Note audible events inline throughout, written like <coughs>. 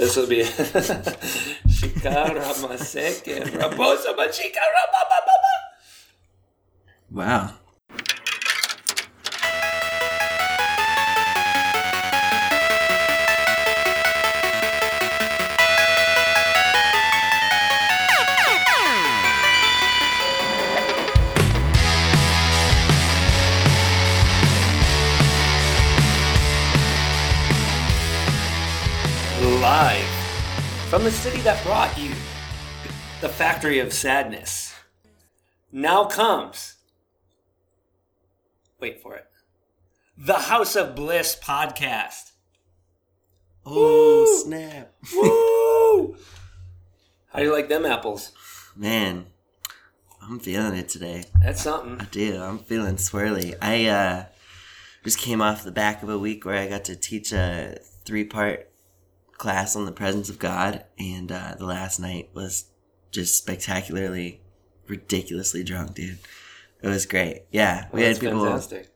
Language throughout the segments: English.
This will be <laughs> Shikara Maseke Rabosa Machikara Wow. From the city that brought you the factory of sadness. Now comes. Wait for it. The House of Bliss podcast. Oh, Woo! snap. Woo! <laughs> How do you like them apples? Man, I'm feeling it today. That's something. I do. I'm feeling swirly. I uh, just came off the back of a week where I got to teach a three part class on the presence of God, and uh, the last night was just spectacularly, ridiculously drunk, dude. It was great. Yeah, we Well, had people fantastic.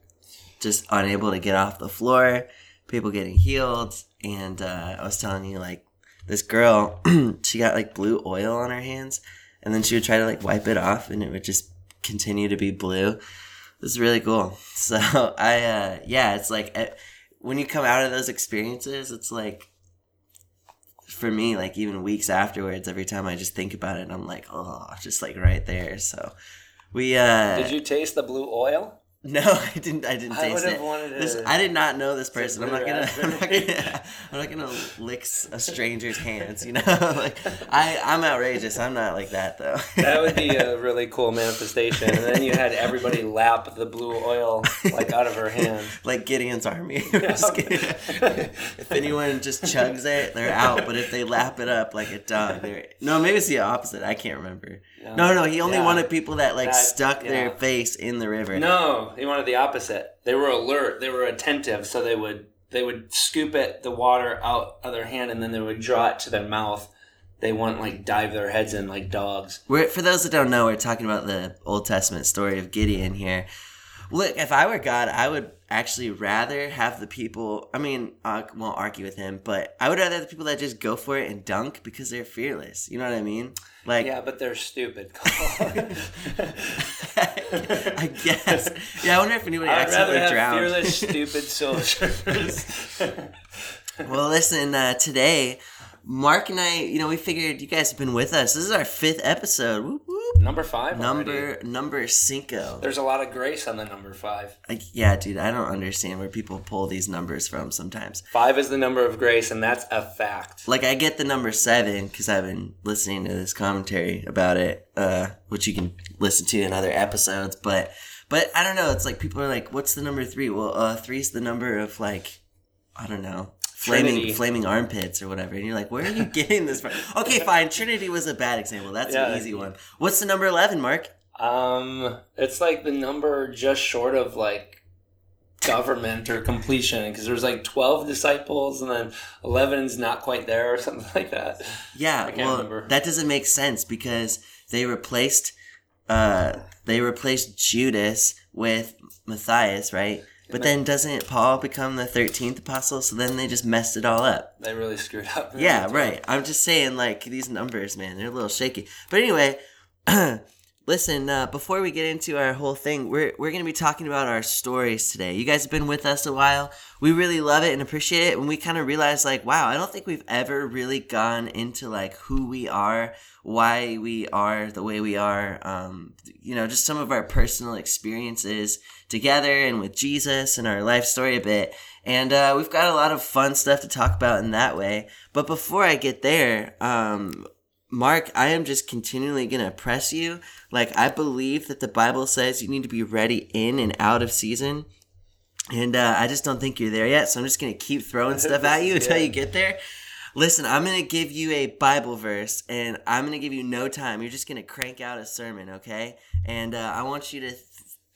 just unable to get off the floor, people getting healed, and uh, I was telling you like this girl, <clears throat> she got like blue oil on her hands, and then she would try to like wipe it off, and it would just continue to be blue. It was really cool. <laughs> So I, uh, yeah, it's like eh, when you come out of those experiences, it's like for me, like even weeks afterwards, every time I just think about it, I'm like, oh, just like right there. So we, uh, Did you taste the blue oil? No, <laughs> I didn't. I didn't I taste it. This, I did not know this person. I'm not gonna. <laughs> I'm not gonna. <laughs> I'm not gonna lick a stranger's hands. You know, like I. I'm outrageous. I'm not like that though. That would be a really cool manifestation. And then you had everybody lap the blue oil like out of her hand. like Gideon's army. If anyone just chugs it, they're out. But if they lap it up like a dog, they're no. Maybe it's the opposite. I can't remember. No, no. He only Yeah. wanted people that like That- stuck their face in the river. No, he wanted the opposite. They were alert. They were attentive. So they would they would scoop it the water out of their hand and then they would draw it to their mouth. They wouldn't like dive their heads in like dogs. We're, for those that don't know, we're talking about the Old Testament story of Gideon here. Look, if I were God, I would actually rather have the people. I mean, I won't argue with him, but I would rather the people that just go for it and dunk because they're fearless. You know what I mean? Like, Yeah, but they're stupid. <laughs> <laughs> I guess. Yeah, I wonder if anybody I'd accidentally drowned. fearless, stupid <laughs> soldiers. well, listen, uh, today, Mark and I, you know, we figured you guys have been with us. This is our fifth episode. Whoop, whoop. number five. already. Number number cinco. There's a lot of grace on the number five. Like, yeah, dude, I don't understand where people pull these numbers from sometimes. Five is the number of grace, and that's a fact. Like, I get the number seven because I've been listening to this commentary about it, uh, which you can listen to in other episodes. But, but I don't know. It's like people are like, "What's the number three? Well, uh, three's the number of like, I don't know, flaming Trinity. flaming armpits or whatever. And you're like, where are you getting this from? <laughs> Okay, fine. Trinity was a bad example. That's Yeah. an easy one. What's the number eleven, Mark? Um, it's like the number just short of like government or completion because there's like 12 disciples and then 11 is not quite there or <laughs> something like that. Yeah, I can't well, remember. that doesn't make sense because they replaced uh they replaced Judas with Matthias, right? But then doesn't Paul become the 13th apostle? So then they just messed it all up. They really screwed up. <laughs> Yeah, right. I'm just saying, like, these numbers, man, they're a little shaky. But anyway, <clears throat> listen, uh, before we get into our whole thing, we're, we're going to be talking about our stories today. You guys have been with us a while. We really love it and appreciate it. And we kind of realized, like, wow, I don't think we've ever really gone into, like, who we are, why we are the way we are, um, you know, just some of our personal experiences together and with Jesus and our life story a bit. And uh, we've got a lot of fun stuff to talk about in that way. But before I get there, um, Mark, I am just continually going to press you. Like, I believe that the Bible says you need to be ready in and out of season. And uh, I just don't think you're there yet. So I'm just going to keep throwing stuff at you <laughs> until Yeah. you get there. Listen, I'm going to give you a Bible verse and I'm going to give you no time. You're just going to crank out a sermon, okay? And uh, I want you to.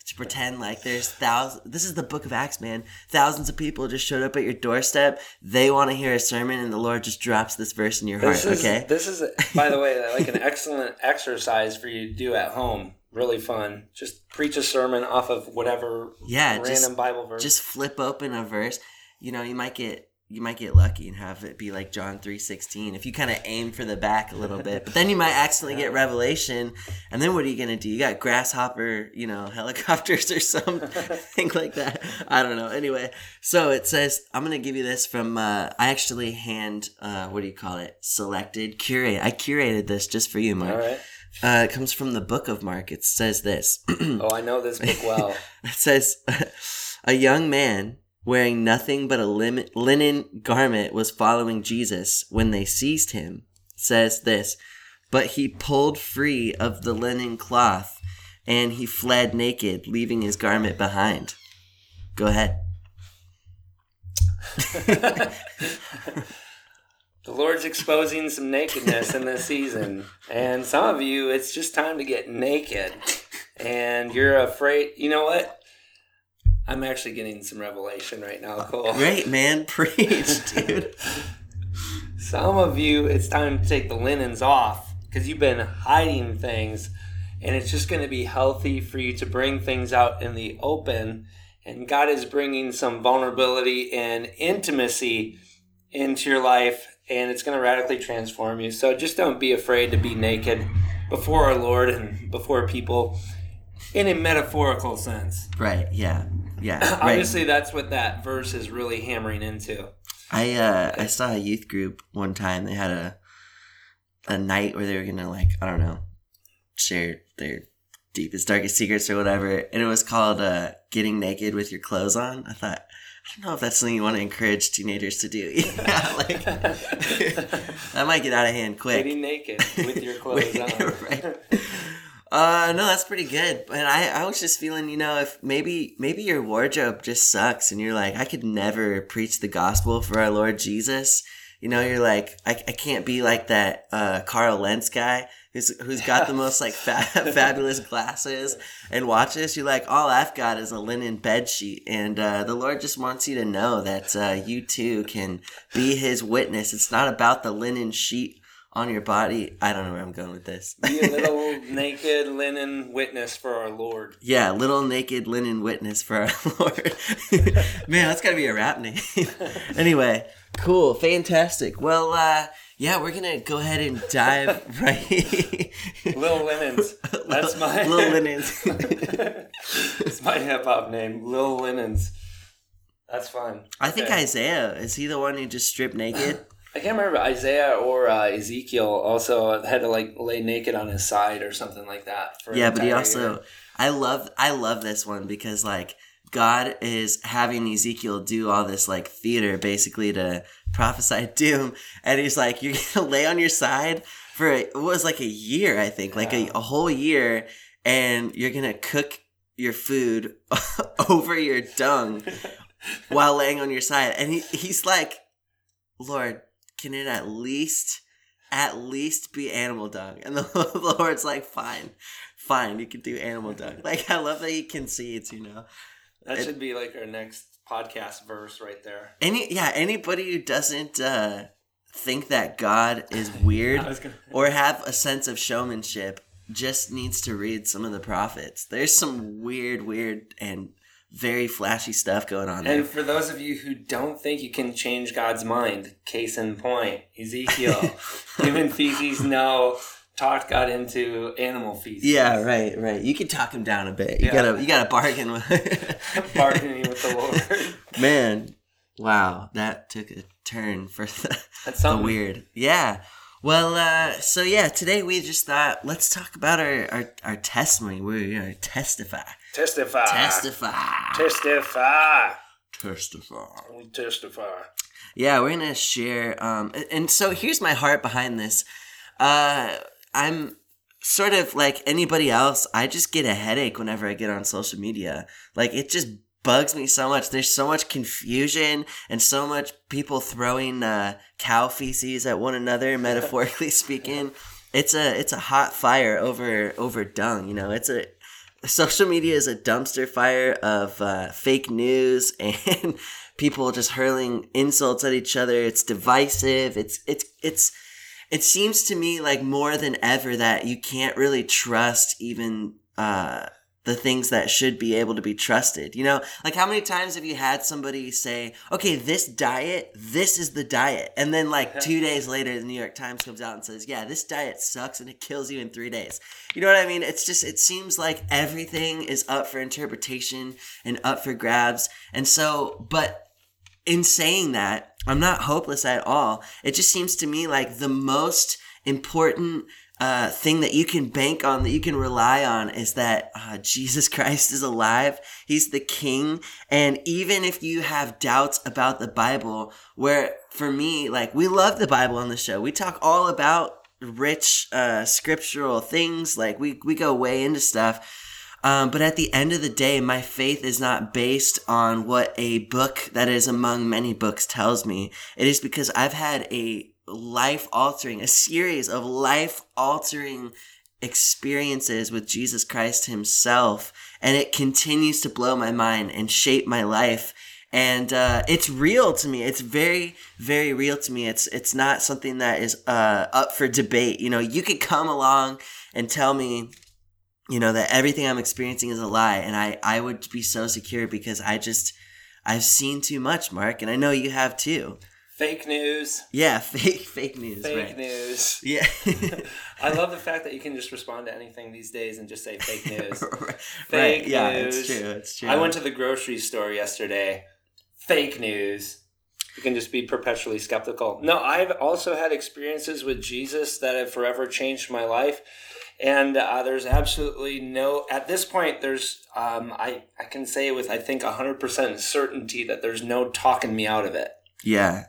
To pretend like there's thousands. This is the book of Acts, man. Thousands of people just showed up at your doorstep. They want to hear a sermon, and the Lord just drops this verse in your heart. This is, okay, this is, by the way, <laughs> like an excellent exercise for you to do at home. Really fun. Just preach a sermon off of whatever Yeah, random just- Bible verse. just flip open a verse. You know, you might get you might get lucky and have it be like John 3:16 if you kind of aim for the back a little bit. But then you might accidentally get <laughs> revelation and then what are you going to do? You got grasshopper, you know, <laughs> helicopters or something <laughs> like that. I don't know. Anyway, so it says I'm going to give you this from uh I actually hand uh what do you call it? Selected, curate. I curated this just for you, Mark. All right. Uh, it comes from the book of Mark. It says this. Oh, I know this book well. It says, a young man wearing nothing but a linen garment was following Jesus when they seized him. Says this, but he pulled free of the linen cloth and he fled naked, leaving his garment behind. Go ahead. <laughs> The Lord's exposing some nakedness in this season. And some of you, it's just time to get naked. And you're afraid. You know what? I'm actually getting some revelation right now, uh, Cole. Great, man. <laughs> Preach, dude. Some of you, it's time to take the linens off because you've been hiding things. And it's just going to be healthy for you to bring things out in the open. And God is bringing some vulnerability and intimacy into your life. And it's going to radically transform you. So just don't be afraid to be naked before our Lord and before people in a metaphorical sense. Right, yeah. <coughs> Yeah. <coughs> Right. Obviously, that's what that verse is really hammering into. I uh I saw a youth group one time. They had a a night where they were gonna like I don't know share their deepest darkest secrets or whatever, and it was called uh getting naked with your clothes on. I thought I don't know if that's something you want to encourage teenagers to do. <laughs> yeah, like <laughs> that might get out of hand quick. Getting naked with your <laughs> clothes on. right. Uh no, that's pretty good. But I, I was just feeling, you know, if maybe maybe your wardrobe just sucks and you're like, I could never preach the gospel for our Lord Jesus. You know, you're like, I, I can't be like that uh Carl Lentz guy who's who's got the most like fa- <laughs> fabulous glasses and watches. You're like, all I've got is a linen bed sheet, and uh, the Lord just wants you to know that uh, you too can be His witness. It's not about the linen sheet on your body. I don't know where I'm going with this. Be a little <laughs> naked linen witness for our Lord. Yeah, little naked linen witness for our <laughs> Lord. <laughs> Man, that's gotta be a rap name. anyway, cool, fantastic. Well, uh, yeah, we're gonna go ahead and dive right. Little Linens. That's my little linens. It's my hip hop name. Lil Linens. That's fine. I think Okay. Isaiah is he the one who just stripped naked? I can't remember Isaiah or uh, Ezekiel also had to like lay naked on his side or something like that. For yeah, but he also year. I love I love this one because like God is having Ezekiel do all this like theater basically to prophesy <laughs> doom, and he's like, you're gonna <laughs> lay on your side for it was like a year, I think, like a, a whole year, and you're gonna cook your food <laughs> over your dung while laying on your side, and he, he's like, Lord, can it at least at least be animal dung? And the, <laughs> Lord's like, fine, fine, you can do animal dung. <laughs> Like I love that he concedes, you know. that should be like our next podcast verse right there. Any yeah, anybody who doesn't uh, think that God is <laughs> weird gonna- or have a sense of showmanship just needs to read some of the prophets. There's some weird, weird, and very flashy stuff going on there. And for those of you who don't think you can change God's mind, case in point, Ezekiel, <laughs> human feces no talked God into animal feces. Yeah, right, right. You can talk him down a bit. You Yeah. gotta, you gotta bargain with. <laughs> <laughs> Bargaining with the Lord. Man, wow, that took a turn for the, That's the weird. Yeah. Well, uh, so yeah, today we just thought let's talk about our our, our testimony. We're gonna testify, Testify. testify, Testify. testify. We testify. Yeah, we're gonna share. Um, and- and so here's my heart behind this. Uh, I'm sort of like anybody else. I just get a headache whenever I get on social media. Like it just bugs me so much. There's so much confusion and so much people throwing uh, cow feces at one another, <laughs> metaphorically speaking. It's a it's a hot fire over over dung. You know, it's a social media is a dumpster fire of uh, fake news <laughs> and people just hurling insults at each other. It's divisive. It's it's it's it seems to me like more than ever that you can't really trust even uh, the things that should be able to be trusted. You know, like how many times have you had somebody say, okay, this diet, this is the diet. And then like <laughs> two days later, the New York Times comes out and says, yeah, this diet sucks and it kills you in three days. You know what I mean? It's just, it seems like everything is up for interpretation and up for grabs. And so, but in saying that, I'm not hopeless at all. It just seems to me like the most important uh, thing that you can bank on, that you can rely on, is that uh, Jesus Christ is alive. He's the King. And even if you have doubts about the Bible, where for me, like, we love the Bible on the show, we talk all about rich uh, scriptural things. Like, we, we go way into stuff. Um, but at the end of the day, my faith is not based on what a book that is among many books tells me. It is because I've had a life altering, a series of life altering experiences with Jesus Christ Himself. And it continues to blow my mind and shape my life. And uh, it's real to me. It's very, very real to me. It's it's not something that is uh, up for debate. You know, you could come along and tell me, you know, that everything I'm experiencing is a lie, and I I would be so secure because I just I've seen too much, Mark, and I know you have too. Fake news. Yeah, <laughs> fake fake news. Fake right. news. <laughs> Yeah. <laughs> I love the fact that you can just respond to anything these days and just say fake news. right. Fake Yeah, news. it's true. It's true. I went to the grocery store yesterday. Fake news. You can just be perpetually skeptical. No, I've also had experiences with Jesus that have forever changed my life. And uh, there's absolutely no, at this point, there's, um, I, I can say with, I think, 100% certainty that there's no talking me out of it. Yeah.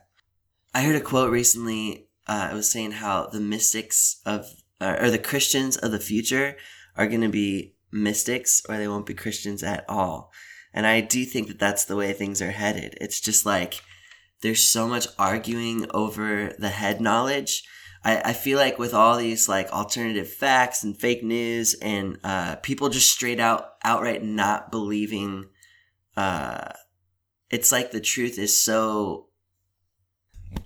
I heard a quote recently. Uh, it was saying how the mystics of, uh, or the Christians of the future are going to be mystics or they won't be Christians at all. And I do think that that's the way things are headed. It's just like there's so much arguing over the head knowledge. I, I feel like with all these like alternative facts and fake news and uh, people just straight out outright not believing uh, it's like the truth is so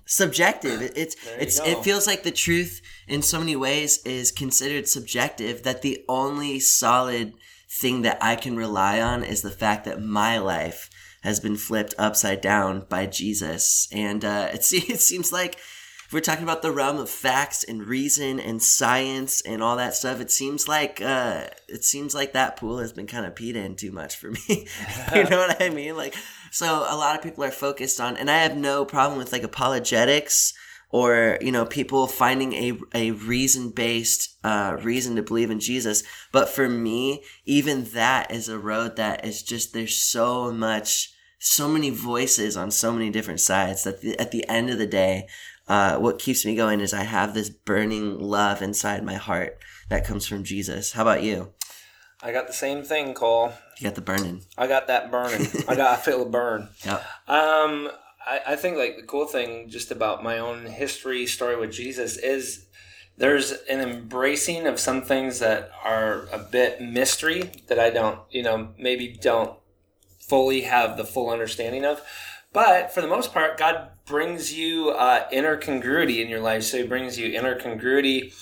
subjective. It, it's There it's it feels like the truth in so many ways is considered subjective. That the only solid thing that I can rely on is the fact that my life has been flipped upside down by Jesus, and uh, it <laughs> it seems like. If we're talking about the realm of facts and reason and science and all that stuff, it seems like uh, it seems like that pool has been kind of peed in too much for me. <laughs> you know what I mean? Like, so a lot of people are focused on, and I have no problem with like apologetics or you know people finding a a reason based uh, reason to believe in Jesus. But for me, even that is a road that is just there's so much, so many voices on so many different sides that the, at the end of the day. Uh, what keeps me going is I have this burning love inside my heart that comes from Jesus. How about you? I got the same thing, Cole. You got the burning. I got that burning. I got I feel a burn. <laughs> Yep. Um, I, I think like the cool thing just about my own history story with Jesus is there's an embracing of some things that are a bit mystery that I don't, you know, maybe don't fully have the full understanding of. But for the most part, God brings you uh, inner congruity in your life. So He brings you inner congruity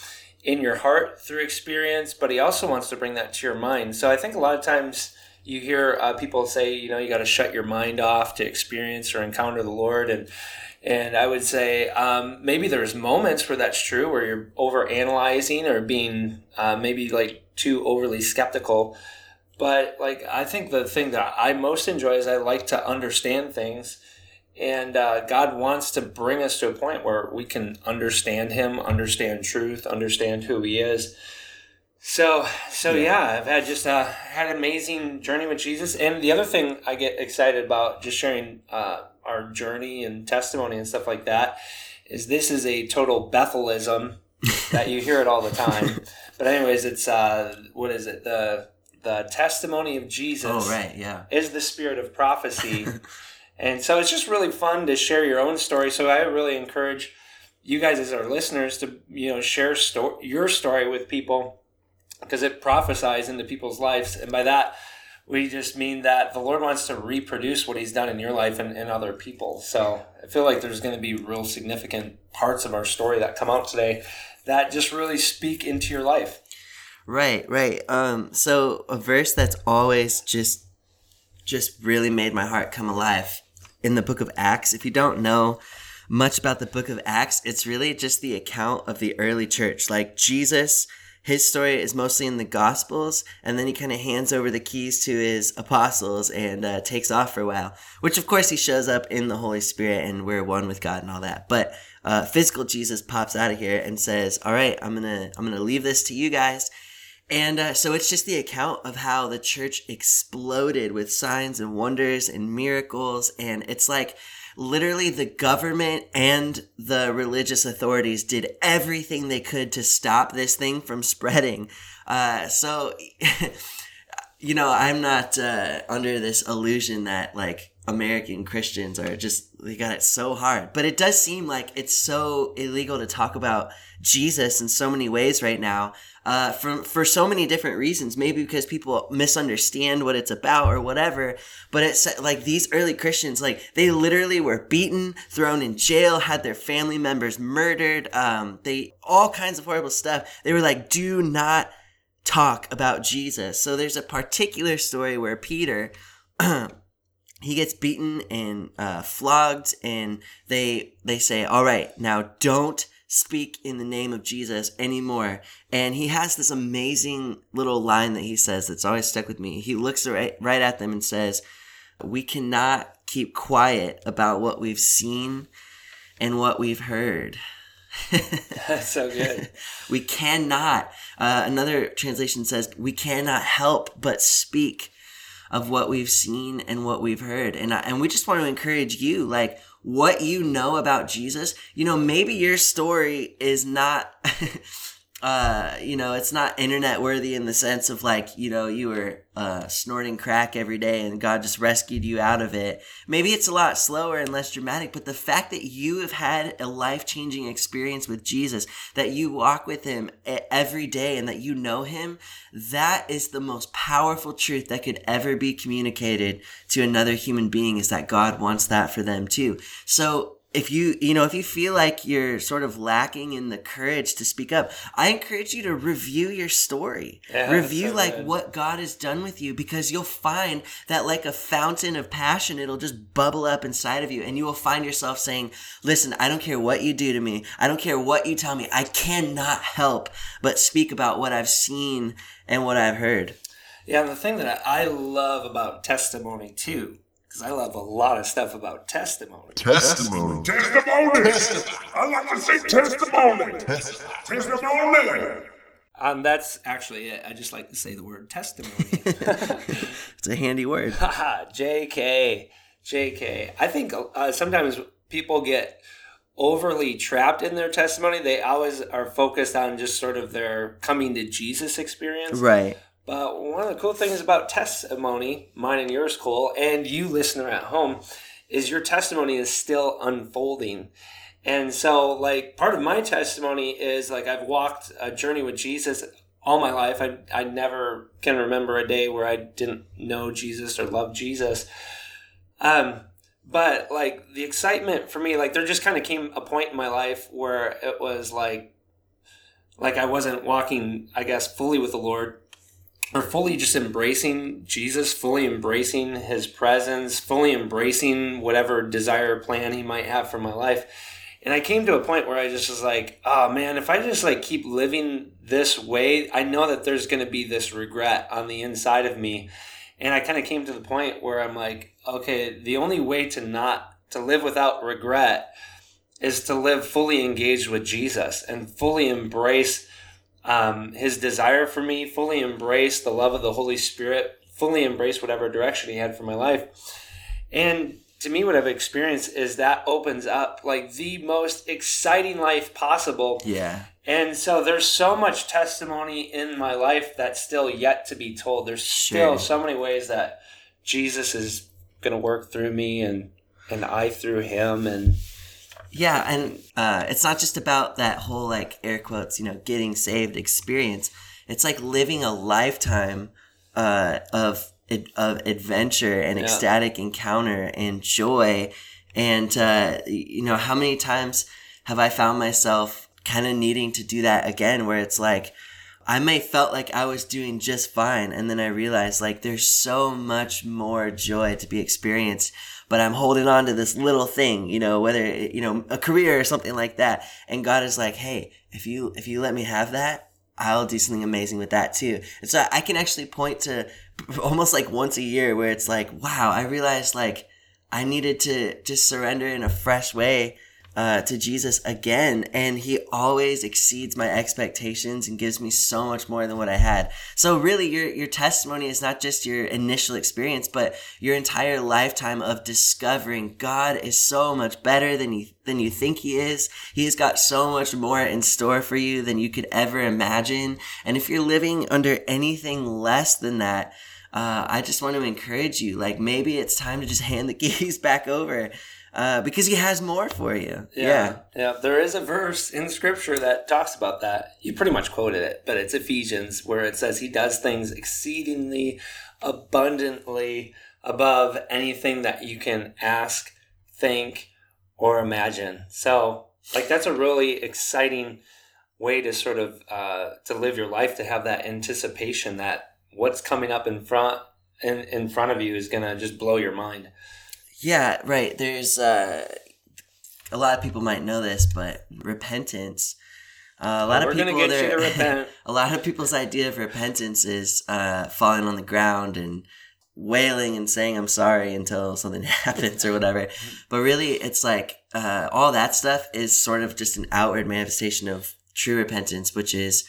in your heart through experience, but He also wants to bring that to your mind. So I think a lot of times you hear uh, people say, you know, you got to shut your mind off to experience or encounter the Lord, and and I would say um, maybe there's moments where that's true, where you're over analyzing or being uh, maybe like too overly skeptical. But like I think the thing that I most enjoy is I like to understand things, and uh, God wants to bring us to a point where we can understand Him, understand truth, understand who He is. So, so yeah, I've had just uh, had an amazing journey with Jesus. And the other thing I get excited about just sharing uh, our journey and testimony and stuff like that is this is a total Bethelism that you hear it all the <laughs> time. but anyways, it's uh, what is it? The the testimony of Jesus Oh right, yeah. is the spirit of prophecy. <laughs> and so it's just really fun to share your own story. So I really encourage you guys as our listeners to, you know, share sto- your story with people because it prophesies into people's lives. And by that, we just mean that the Lord wants to reproduce what he's done in your life and, and other people. So I feel like there's going to be real significant parts of our story that come out today that just really speak into your life. Right, right. Um, so a verse that's always just just really made my heart come alive in the book of Acts. If you don't know much about the book of Acts, it's really just the account of the early church. Like Jesus, his story is mostly in the Gospels, and then he kind of hands over the keys to his apostles and uh, takes off for a while. Which, of course, he shows up in the Holy Spirit, and we're one with God and all that. But uh, physical Jesus pops out of here and says, "All right, I'm gonna I'm gonna leave this to you guys." And uh, so it's just the account of how the church exploded with signs and wonders and miracles. And it's like literally the government and the religious authorities did everything they could to stop this thing from spreading. Uh, so, <laughs> you know, I'm not uh, under this illusion that like American Christians are just, they got it so hard. But it does seem like it's so illegal to talk about Jesus in so many ways right now uh, for for so many different reasons. Maybe because people misunderstand what it's about or whatever. But it's like these early Christians, like they literally were beaten, thrown in jail, had their family members murdered. Um, they all kinds of horrible stuff. They were like, do not talk about Jesus. So there's a particular story where Peter. <clears throat> he gets beaten and uh, flogged and they they say all right now don't speak in the name of Jesus anymore. And he has this amazing little line that he says that's always stuck with me. He looks right, right at them and says, We cannot keep quiet about what we've seen and what we've heard. <laughs> That's so good. <laughs> we cannot. Uh, another translation says, We cannot help but speak of what we've seen and what we've heard. And, I, and we just want to encourage you, like, what you know about Jesus, you know, maybe your story is not <laughs> uh, you know, it's not internet worthy in the sense of like, you know, you were uh, snorting crack every day and God just rescued you out of it. Maybe it's a lot slower and less dramatic, but the fact that you have had a life changing experience with Jesus, that you walk with Him every day and that you know Him, that is the most powerful truth that could ever be communicated to another human being is that God wants that for them too. So, if you you know if you feel like you're sort of lacking in the courage to speak up i encourage you to review your story. Yeah, review so like good. what god has done with you because you'll find that like a fountain of passion it'll just bubble up inside of you and you will find yourself saying listen i don't care what you do to me. I don't care what you tell me. I cannot help but speak about what i've seen and what i've heard. Yeah the thing that i love about testimony too because I love a lot of stuff about testimony. Testimony. Testimony. I like to say testimony. Testimony. Um, that's actually it. I just like to say the word testimony. <laughs> it's a handy word. <laughs> JK. JK. I think uh, sometimes people get overly trapped in their testimony. They always are focused on just sort of their coming to Jesus experience. Right. But one of the cool things about testimony, mine and yours, Cole, and you listener at home, is your testimony is still unfolding. And so, like, part of my testimony is like I've walked a journey with Jesus all my life. I, I never can remember a day where I didn't know Jesus or love Jesus. Um, but like the excitement for me, like there just kind of came a point in my life where it was like, like I wasn't walking, I guess, fully with the Lord are fully just embracing Jesus, fully embracing his presence, fully embracing whatever desire or plan he might have for my life. And I came to a point where I just was like, oh man, if I just like keep living this way, I know that there's going to be this regret on the inside of me. And I kind of came to the point where I'm like, okay, the only way to not to live without regret is to live fully engaged with Jesus and fully embrace um, his desire for me, fully embrace the love of the Holy Spirit, fully embrace whatever direction he had for my life. And to me, what I've experienced is that opens up like the most exciting life possible. Yeah. And so there's so much testimony in my life that's still yet to be told. There's still sure. so many ways that Jesus is going to work through me and and I through him and yeah, and uh, it's not just about that whole like air quotes, you know, getting saved experience. It's like living a lifetime uh, of of adventure and yeah. ecstatic encounter and joy. And uh, you know, how many times have I found myself kind of needing to do that again? Where it's like, I may felt like I was doing just fine, and then I realized like there's so much more joy to be experienced, but I'm holding on to this little thing, you know, whether you know a career or something like that, and God is like, hey, if you if you let me have that, I'll do something amazing with that too. And so I can actually point to <laughs> almost like once a year where it's like, wow, I realized like I needed to just surrender in a fresh way uh, to Jesus again, and He always exceeds my expectations and gives me so much more than what I had. So really, your your testimony is not just your initial experience, but your entire lifetime of discovering God is so much better than you than you think He is. He's got so much more in store for you than you could ever imagine. And if you're living under anything less than that, uh, I just want to encourage you. Like maybe it's time to just <laughs> hand the keys back over uh, because he has more for you. Yeah, Yeah. yeah. There is a verse in scripture that talks about that. You pretty much quoted it, but it's Ephesians where it says he does things exceedingly abundantly above anything that you can ask, think, or imagine. So, like that's a really exciting way to sort of uh, to live your life to have that anticipation that what's coming up in front in, in front of you is gonna just blow your mind. Yeah, right. There's uh, a lot of people might know this, but repentance. Uh, a lot We're of people, their- <laughs> a lot of people's idea of repentance is uh, falling on the ground and wailing and saying I'm sorry until something <laughs> happens or whatever. But really, it's like uh, all that stuff is sort of just an outward manifestation of true repentance, which is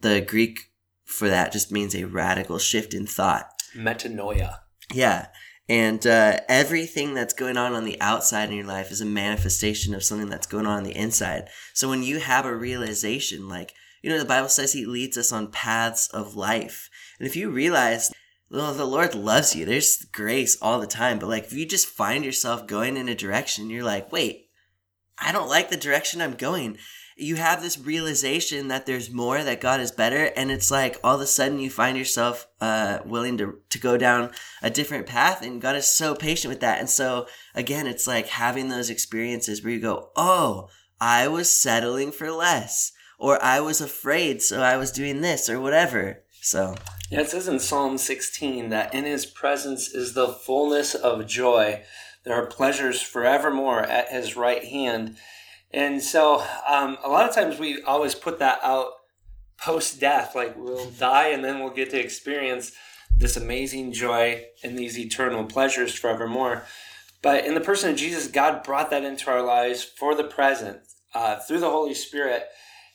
the Greek for that just means a radical shift in thought. Metanoia. Yeah. And uh, everything that's going on on the outside in your life is a manifestation of something that's going on on the inside. So when you have a realization, like, you know, the Bible says He leads us on paths of life. And if you realize, well, the Lord loves you, there's grace all the time. But like, if you just find yourself going in a direction, you're like, wait, I don't like the direction I'm going. You have this realization that there's more, that God is better, and it's like all of a sudden you find yourself uh, willing to to go down a different path, and God is so patient with that. And so again, it's like having those experiences where you go, "Oh, I was settling for less," or "I was afraid, so I was doing this," or whatever. So Yeah, it says in Psalm 16 that in his presence is the fullness of joy. There are pleasures forevermore at his right hand. And so um, a lot of times we always put that out post death, like we'll die and then we'll get to experience this amazing joy and these eternal pleasures forevermore. But in the person of Jesus, God brought that into our lives for the present uh, through the Holy Spirit.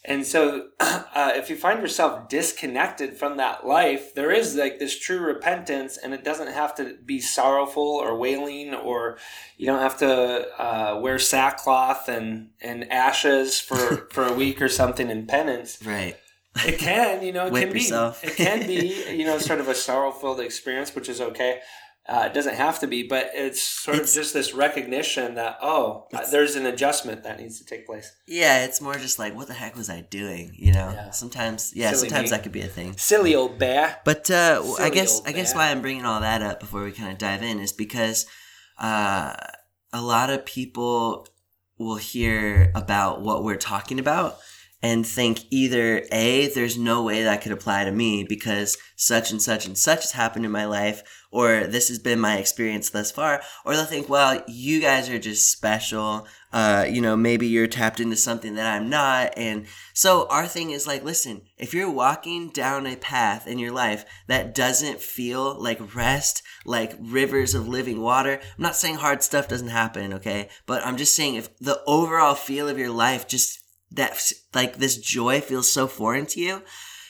And so, <clears throat> uh, if you find yourself disconnected from that life, there is like this true repentance, and it doesn't have to be sorrowful or wailing, or you don't have to uh, wear sackcloth and, and ashes for, <laughs> for a week or something in penance. right, It can, you know, it Whip can be, it can be, <laughs> you know, sort of a sorrow filled experience, which is okay. Uh, it doesn't have to be, but it's sort It's- of just this recognition that oh, uh, there's an adjustment that needs to take place. yeah, it's more just like, what the heck was I doing? You know, Yeah. sometimes, yeah, Silly sometimes me. that could be a thing. Silly old bear. But uh, I guess I guess why I'm bringing all that up before we kind of dive in is because uh, a lot of people will hear about what we're talking about and think either a there's no way that could apply to me because such and such and such has happened in my life or this has been my experience thus far or they'll think well you guys are just special. Uh, you know maybe you're tapped into something that i'm not. And so our thing is like listen if you're walking down a path in your life that doesn't feel like rest like rivers of living water i'm not saying hard stuff doesn't happen okay? But i'm just saying if the overall feel of your life just that like this joy feels so foreign to you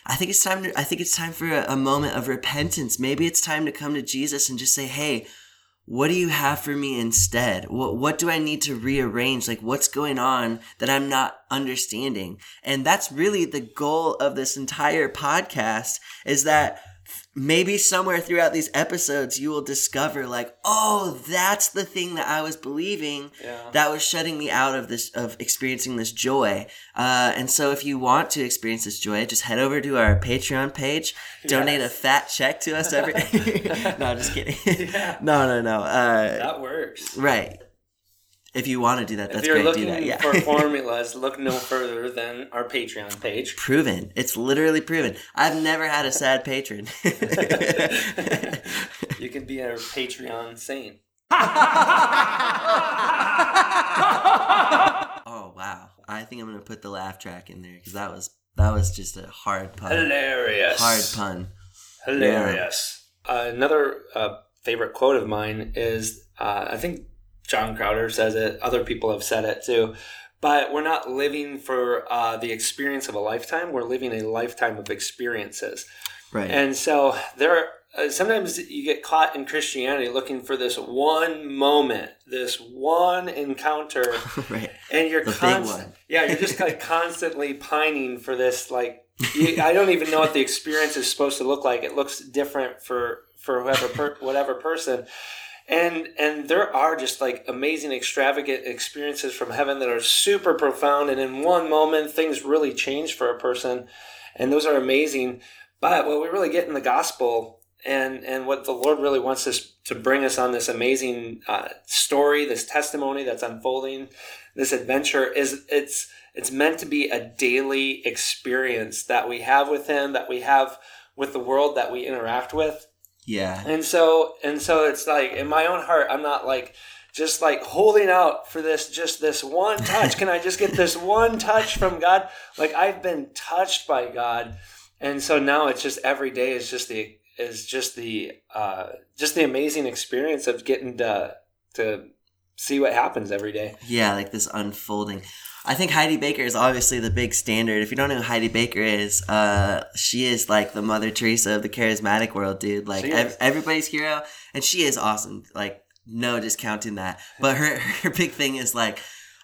i think it's time to i think it's time for a, a moment of repentance. Maybe it's time to come to jesus and just say hey what do you have for me instead? What what do i need to rearrange? Like what's going on that i'm not understanding? And that's really the goal of this entire podcast is that maybe somewhere throughout these episodes you will discover like oh that's the thing that i was believing Yeah. that was shutting me out of this of experiencing this joy uh, and so if you want to experience this joy just head over to our patreon page <laughs> donate a fat check to us every <laughs> <laughs> no just kidding Yeah. no no no uh, That works. right If you want to do that, that's great. looking Do that. Yeah. for <laughs> formulas, look no further than our Patreon page. proven. It's literally proven. I've never had a sad patron. <laughs> You can be our Patreon saint. <laughs> oh wow! I think I'm gonna put the laugh track in there because that was that was just a hard pun. Hilarious. Hard pun. Hilarious. Uh, another uh, favorite quote of mine is uh, I think John Crowder says it. Other people have said it too. But we're not living for uh, the experience of a lifetime. We're living a lifetime of experiences. Right. And so there are, uh, sometimes you get caught in Christianity looking for this one moment, this one encounter, <laughs> right. and you're constant, yeah, you're just like constantly pining for this. Like, you, I don't even know what the experience is supposed to look like. It looks different for for whoever per, whatever person. And and there are just like amazing, extravagant experiences from heaven that are super profound. And in one moment, things really change for a person, and those are amazing. But what we really get in the gospel and and what the Lord really wants us to bring us on this amazing uh, story, this testimony that's unfolding, this adventure is it's it's meant to be a daily experience that we have with Him, that we have with the world that we interact with. Yeah. And so and so it's like in my own heart, I'm not like just like holding out for this just this one <laughs> touch. Can I just get this one touch from God? Like I've been touched by God. And so now it's just every day is just the is just the uh just the amazing experience of getting to to see what happens every day. Yeah, like this unfolding. I think Heidi Baker is obviously the big standard. If you don't know who Heidi Baker is, uh, she is like the Mother Teresa of the charismatic world, dude. Like ev- everybody's hero, and she is awesome. Like no discounting that. But her <laughs> her big thing is like.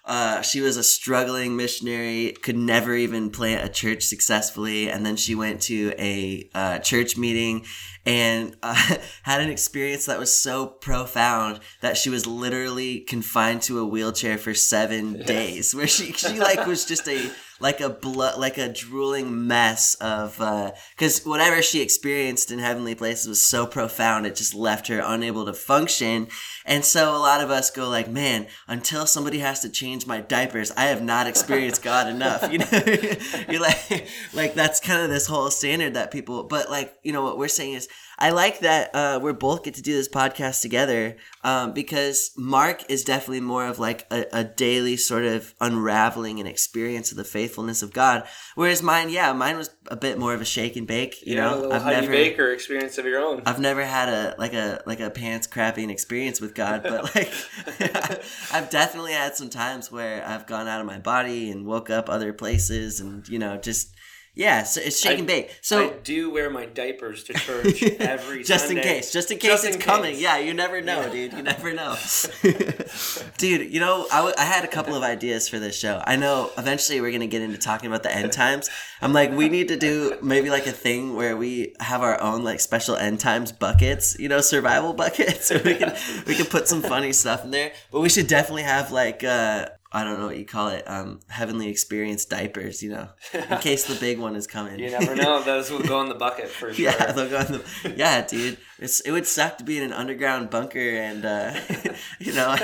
Uh, she was a struggling missionary, could never even plant a church successfully, and then she went to a uh, church meeting and uh, <laughs> had an experience that was so profound that she was literally confined to a wheelchair for seven days, where she she like was just a like a blood like a drooling mess of uh, because whatever she experienced in heavenly places was so profound it just left her unable to function. And so a lot of us go like man until somebody has to change my diapers i have not experienced god enough you know? <laughs> You're like <laughs> like that's kind of this whole standard that people but like you know what we're saying is I like that uh, we're both get to do this podcast together um, because Mark is definitely more of like a, a daily sort of unraveling and experience of the faithfulness of God, whereas mine, yeah, mine was a bit more of a shake and bake. You a know, I've never, Baker experience of your own. I've never had a like a like a pants crapping experience with God, but <laughs> like <laughs> I've definitely had some times where I've gone out of my body and woke up other places, and you know, just yeah, so it's shake I- and bake. So I do wear my diapers to church <laughs> every just Sunday. in case, just in case Just it's in coming. case. Yeah, you never know, Yeah. dude. You never know, <laughs> <laughs> dude. You know, I, w- I had a couple of ideas for this show. I know eventually we're gonna get into talking about the end times. I'm like, we need to do maybe like a thing where we have our own like special end times buckets. You know, survival buckets. we can we can put some funny stuff in there, but we should definitely have like. uh I don't know what you call it, um, heavenly experience diapers, you know, in <laughs> case the big one is coming. You never know. Those will go in the bucket for <laughs> sure. Yeah, they'll go in the, yeah, dude. It's it would suck to be in an underground bunker and uh, <laughs> you know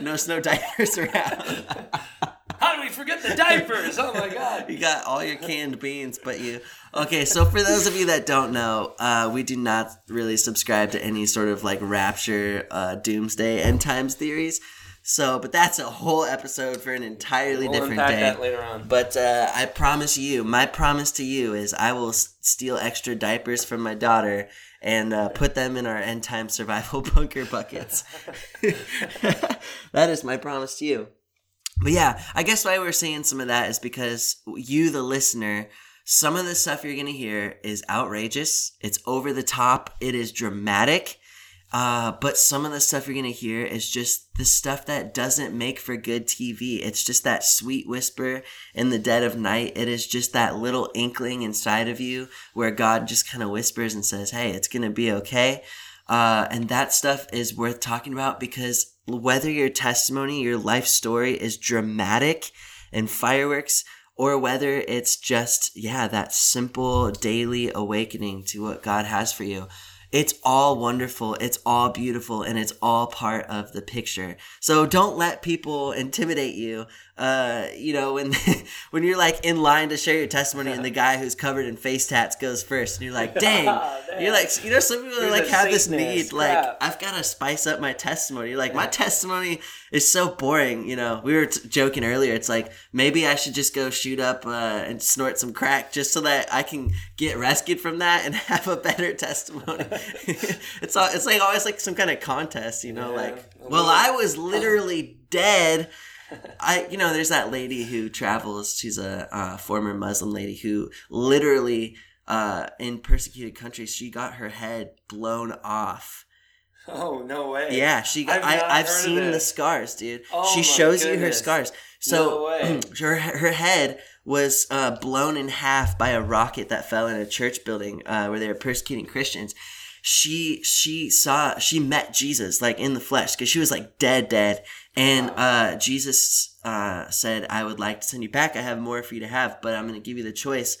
no snow diapers around. How do we forget the diapers? Oh my god. You got all your canned beans, but you okay. So for those of you that don't know, uh, we do not really subscribe to any sort of like rapture, uh, doomsday, end times theories. So, but that's a whole episode for an entirely We'll different unpack day. that later on. But uh, I promise you, my promise to you is I will s- steal extra diapers from my daughter and uh, put them in our end time survival <laughs> bunker buckets. <laughs> that is my promise to you. But yeah, I guess why we're saying some of that is because you, the listener, some of the stuff you're going to hear is outrageous. It's over the top. It is dramatic. Uh, but some of the stuff you're going to hear is just the stuff that doesn't make for good TV. It's just that sweet whisper in the dead of night. It is just that little inkling inside of you where God just kind of whispers and says, Hey, it's going to be okay. Uh, and that stuff is worth talking about because whether your testimony, your life story is dramatic and fireworks, or whether it's just, yeah, that simple daily awakening to what God has for you, it's all wonderful, it's all beautiful, and it's all part of the picture. So don't let people intimidate you. Uh, you know, when <laughs> when you're like in line to share your testimony, and the guy who's covered in face tats goes first, and you're like, <laughs> "Dang!" You're like, you know, some people like have this need, like. I've got to spice up my testimony. Like, my testimony is so boring. You know, we were t- joking earlier. It's like maybe I should just go shoot up uh, and snort some crack just so that I can get rescued from that and <laughs> have a better testimony. it's all, it's like always like some kind of contest, you know, Yeah. like, well, I was literally dead. I, you know, there's that lady who travels. She's a uh, former Muslim lady who literally, uh, in persecuted countries, she got her head blown off. Oh no way. Yeah, she got. I've I, I've seen the scars, dude. Oh she shows you her goodness. scars. No So <clears throat> way. her her head was uh, blown in half by a rocket that fell in a church building uh, where they were persecuting Christians. She she saw she met Jesus like in the flesh because she was like dead dead, and uh, Jesus uh, said, "I would like to send you back. I have more for you to have, but I'm going to give you the choice."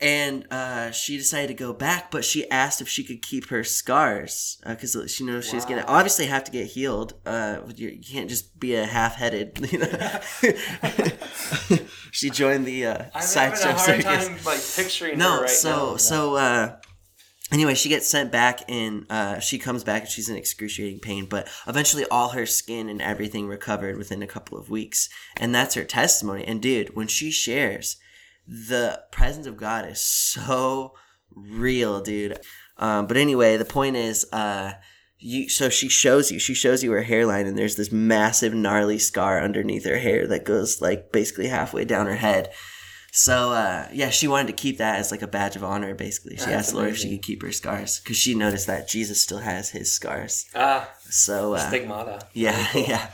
and uh, she decided to go back, but she asked if she could keep her scars because she knows she's gonna obviously have to get healed. Uh, you, can't just be a half-headed. <laughs> You know, <laughs> she joined the uh, I'm having a hard circus. time like picturing her No, right so now. so uh, anyway, she gets sent back, and uh, she comes back, and she's in excruciating pain. But eventually, all her skin and everything recovered within a couple of weeks, and that's her testimony. And dude, when she shares, the presence of God is so real, dude. Um, but anyway, the point is, uh, you so she shows you she shows you her hairline and there's this massive gnarly scar underneath her hair that goes like basically halfway down her head so uh, yeah she wanted to keep that as like a badge of honor basically she That's asked lord if she could keep her scars because she noticed that jesus still has his scars ah, so uh, stigmata. yeah yeah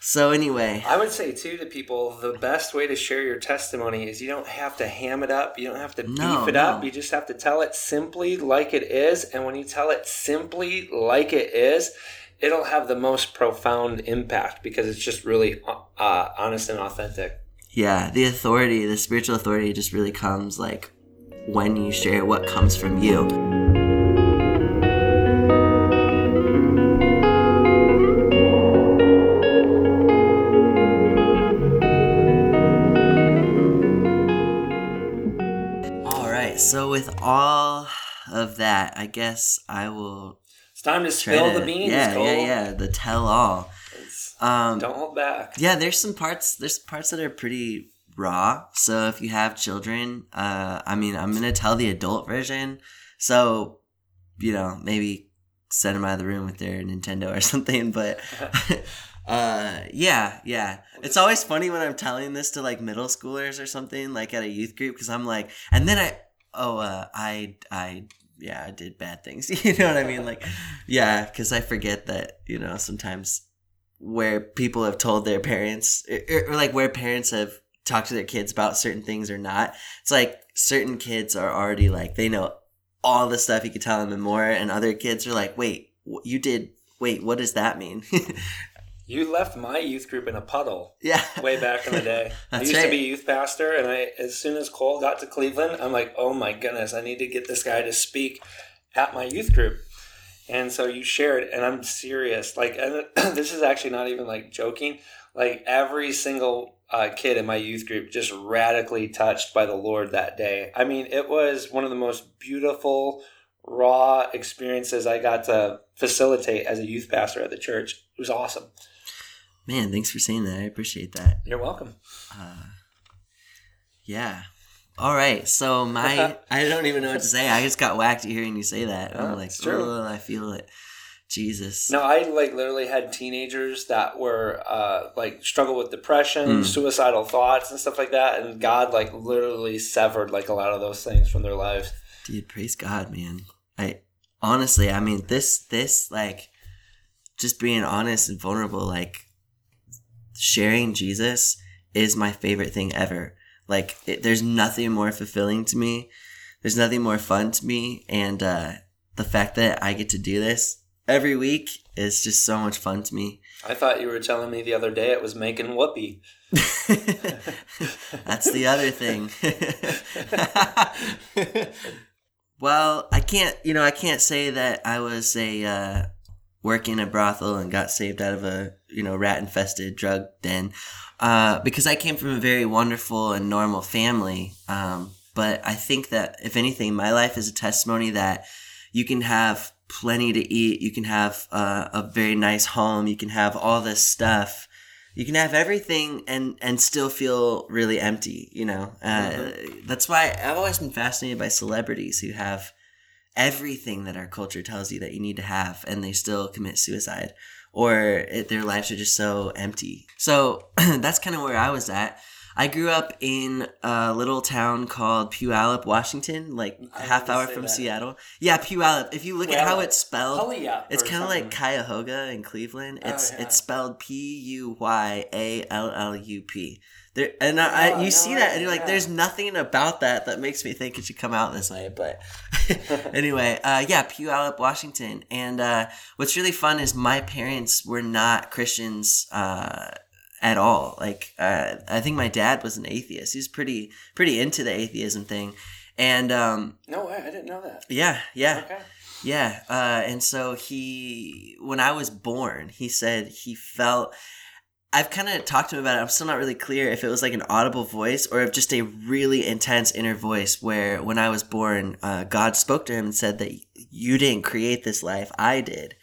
so anyway I would say too to people, the best way to share your testimony is you don't have to ham it up, you don't have to No, beef it no. up. You just have to tell it simply like it is, and when you tell it simply like it is, it'll have the most profound impact because it's just really uh, honest and authentic. Yeah the authority the spiritual authority just really comes like when you share what comes from you all right so with all of that i guess i will It's time to spill to the beans. yeah Cole. yeah yeah the tell all um don't hold back. yeah there's some parts there's parts that are pretty raw. So if you have children uh i mean i'm gonna tell the adult version. So you know maybe send them out of the room with their nintendo or <laughs> something but <laughs> uh yeah yeah. It's always funny when i'm telling this to like middle schoolers or something like at a youth group because i'm like and then i oh uh i i yeah i did bad things <laughs> you know what i mean? Like yeah because i forget that you know sometimes where people have told their parents or, or like where parents have talked to their kids about certain things or not it's like certain kids are already like they know all the stuff you could tell them and more and other kids are like wait you did wait what does that mean <laughs> You left my youth group in a puddle yeah way back in the day. <laughs> I used to right. be youth pastor, and I as soon as Cole got to Cleveland, I'm like, oh my goodness, I need to get this guy to speak at my youth group. And so you shared, and I'm serious. Like, and <clears throat> this is actually not even like joking. Like every single uh, kid in my youth group just radically touched by the Lord that day. I mean, it was one of the most beautiful, raw experiences I got to facilitate as a youth pastor at the church. It was awesome. man thanks for saying that i appreciate that You're welcome. uh, yeah all right so my <laughs> i don't even know what to say i just got whacked hearing you say that Yeah, i'm like true. oh i feel it jesus No, I like literally had teenagers that were uh, like struggle with depression, Mm. suicidal thoughts, and stuff like that, and God like literally severed like a lot of those things from their lives. dude praise god man i honestly i mean this this like just being honest and vulnerable like sharing jesus is my favorite thing ever like it, there's nothing more fulfilling to me there's nothing more fun to me and uh the fact that i get to do this every week is just so much fun to me I thought you were telling me the other day it was making whoopee. <laughs> That's the other thing. <laughs> Well, I can't, you know, I can't say that I was a uh, work in a brothel and got saved out of a you know rat infested drug den uh, because I came from a very wonderful and normal family. Um, but I think that if anything, my life is a testimony that you can have plenty to eat, you can have uh, a very nice home, you can have all this stuff. You can have everything and and still feel really empty, you know. Uh, Mm-hmm. That's why I've always been fascinated by celebrities who have everything that our culture tells you that you need to have and they still commit suicide or it, their lives are just so empty. So <clears throat> that's kind of where i was at. I grew up in a little town called puyallup washington like a half hour from that. seattle. Yeah puyallup. If you look at how it's spelled Puyallup it's kind of like cuyahoga in cleveland. Oh, it's yeah. it's spelled p-u-y-a-l-l-u-p there, and I, I, Oh, you no see that, and you're like, yeah. "There's nothing about that that makes me think it should come out this way." But <laughs> anyway, <laughs> uh, yeah, Puyallup, Washington, and uh, what's really fun is my parents were not Christians uh, at all. Like, uh, I think my dad was an atheist. He was pretty pretty into the atheism thing, and um, No way, I didn't know that. yeah, yeah. Okay. Yeah, uh, and so he, when I was born, he said he felt. I've kind of talked to him about it. I'm still not really clear if it was like an audible voice or if just a really intense inner voice. Where when I was born, uh, God spoke to him and said that you didn't create this life, I did.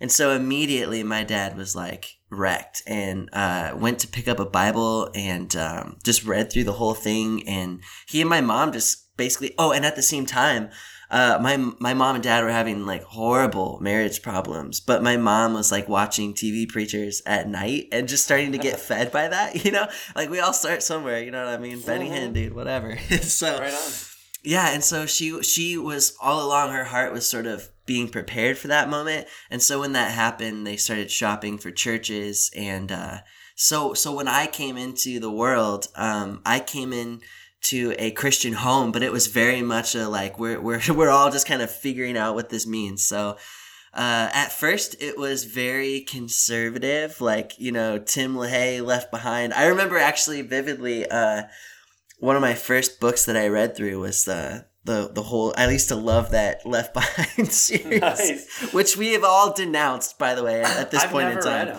And so immediately my dad was like wrecked and uh, went to pick up a Bible and um, just read through the whole thing. And he and my mom just basically, oh, and at the same time, uh, my my mom and dad were having like horrible marriage problems, but my mom was like watching TV preachers at night and just starting to get <laughs> fed by that. You know, like we all start somewhere. You know what I mean? Benny Hinn, dude, whatever. <laughs> so Right on. yeah, and so she she was all along her heart was sort of being prepared for that moment, and so when that happened, they started shopping for churches, and uh, so so when I came into the world, um, I came in to a Christian home, but it was very much a like we're <laughs> we're we're all just kind of figuring out what this means. So uh, at first, it was very conservative, like you know Tim LaHaye, Left Behind. I remember actually vividly. Uh, one of my first books that I read through was the the the whole. I used to love that Left <laughs> Behind series, Nice. which we have all denounced, by the way, at this I've point never in time.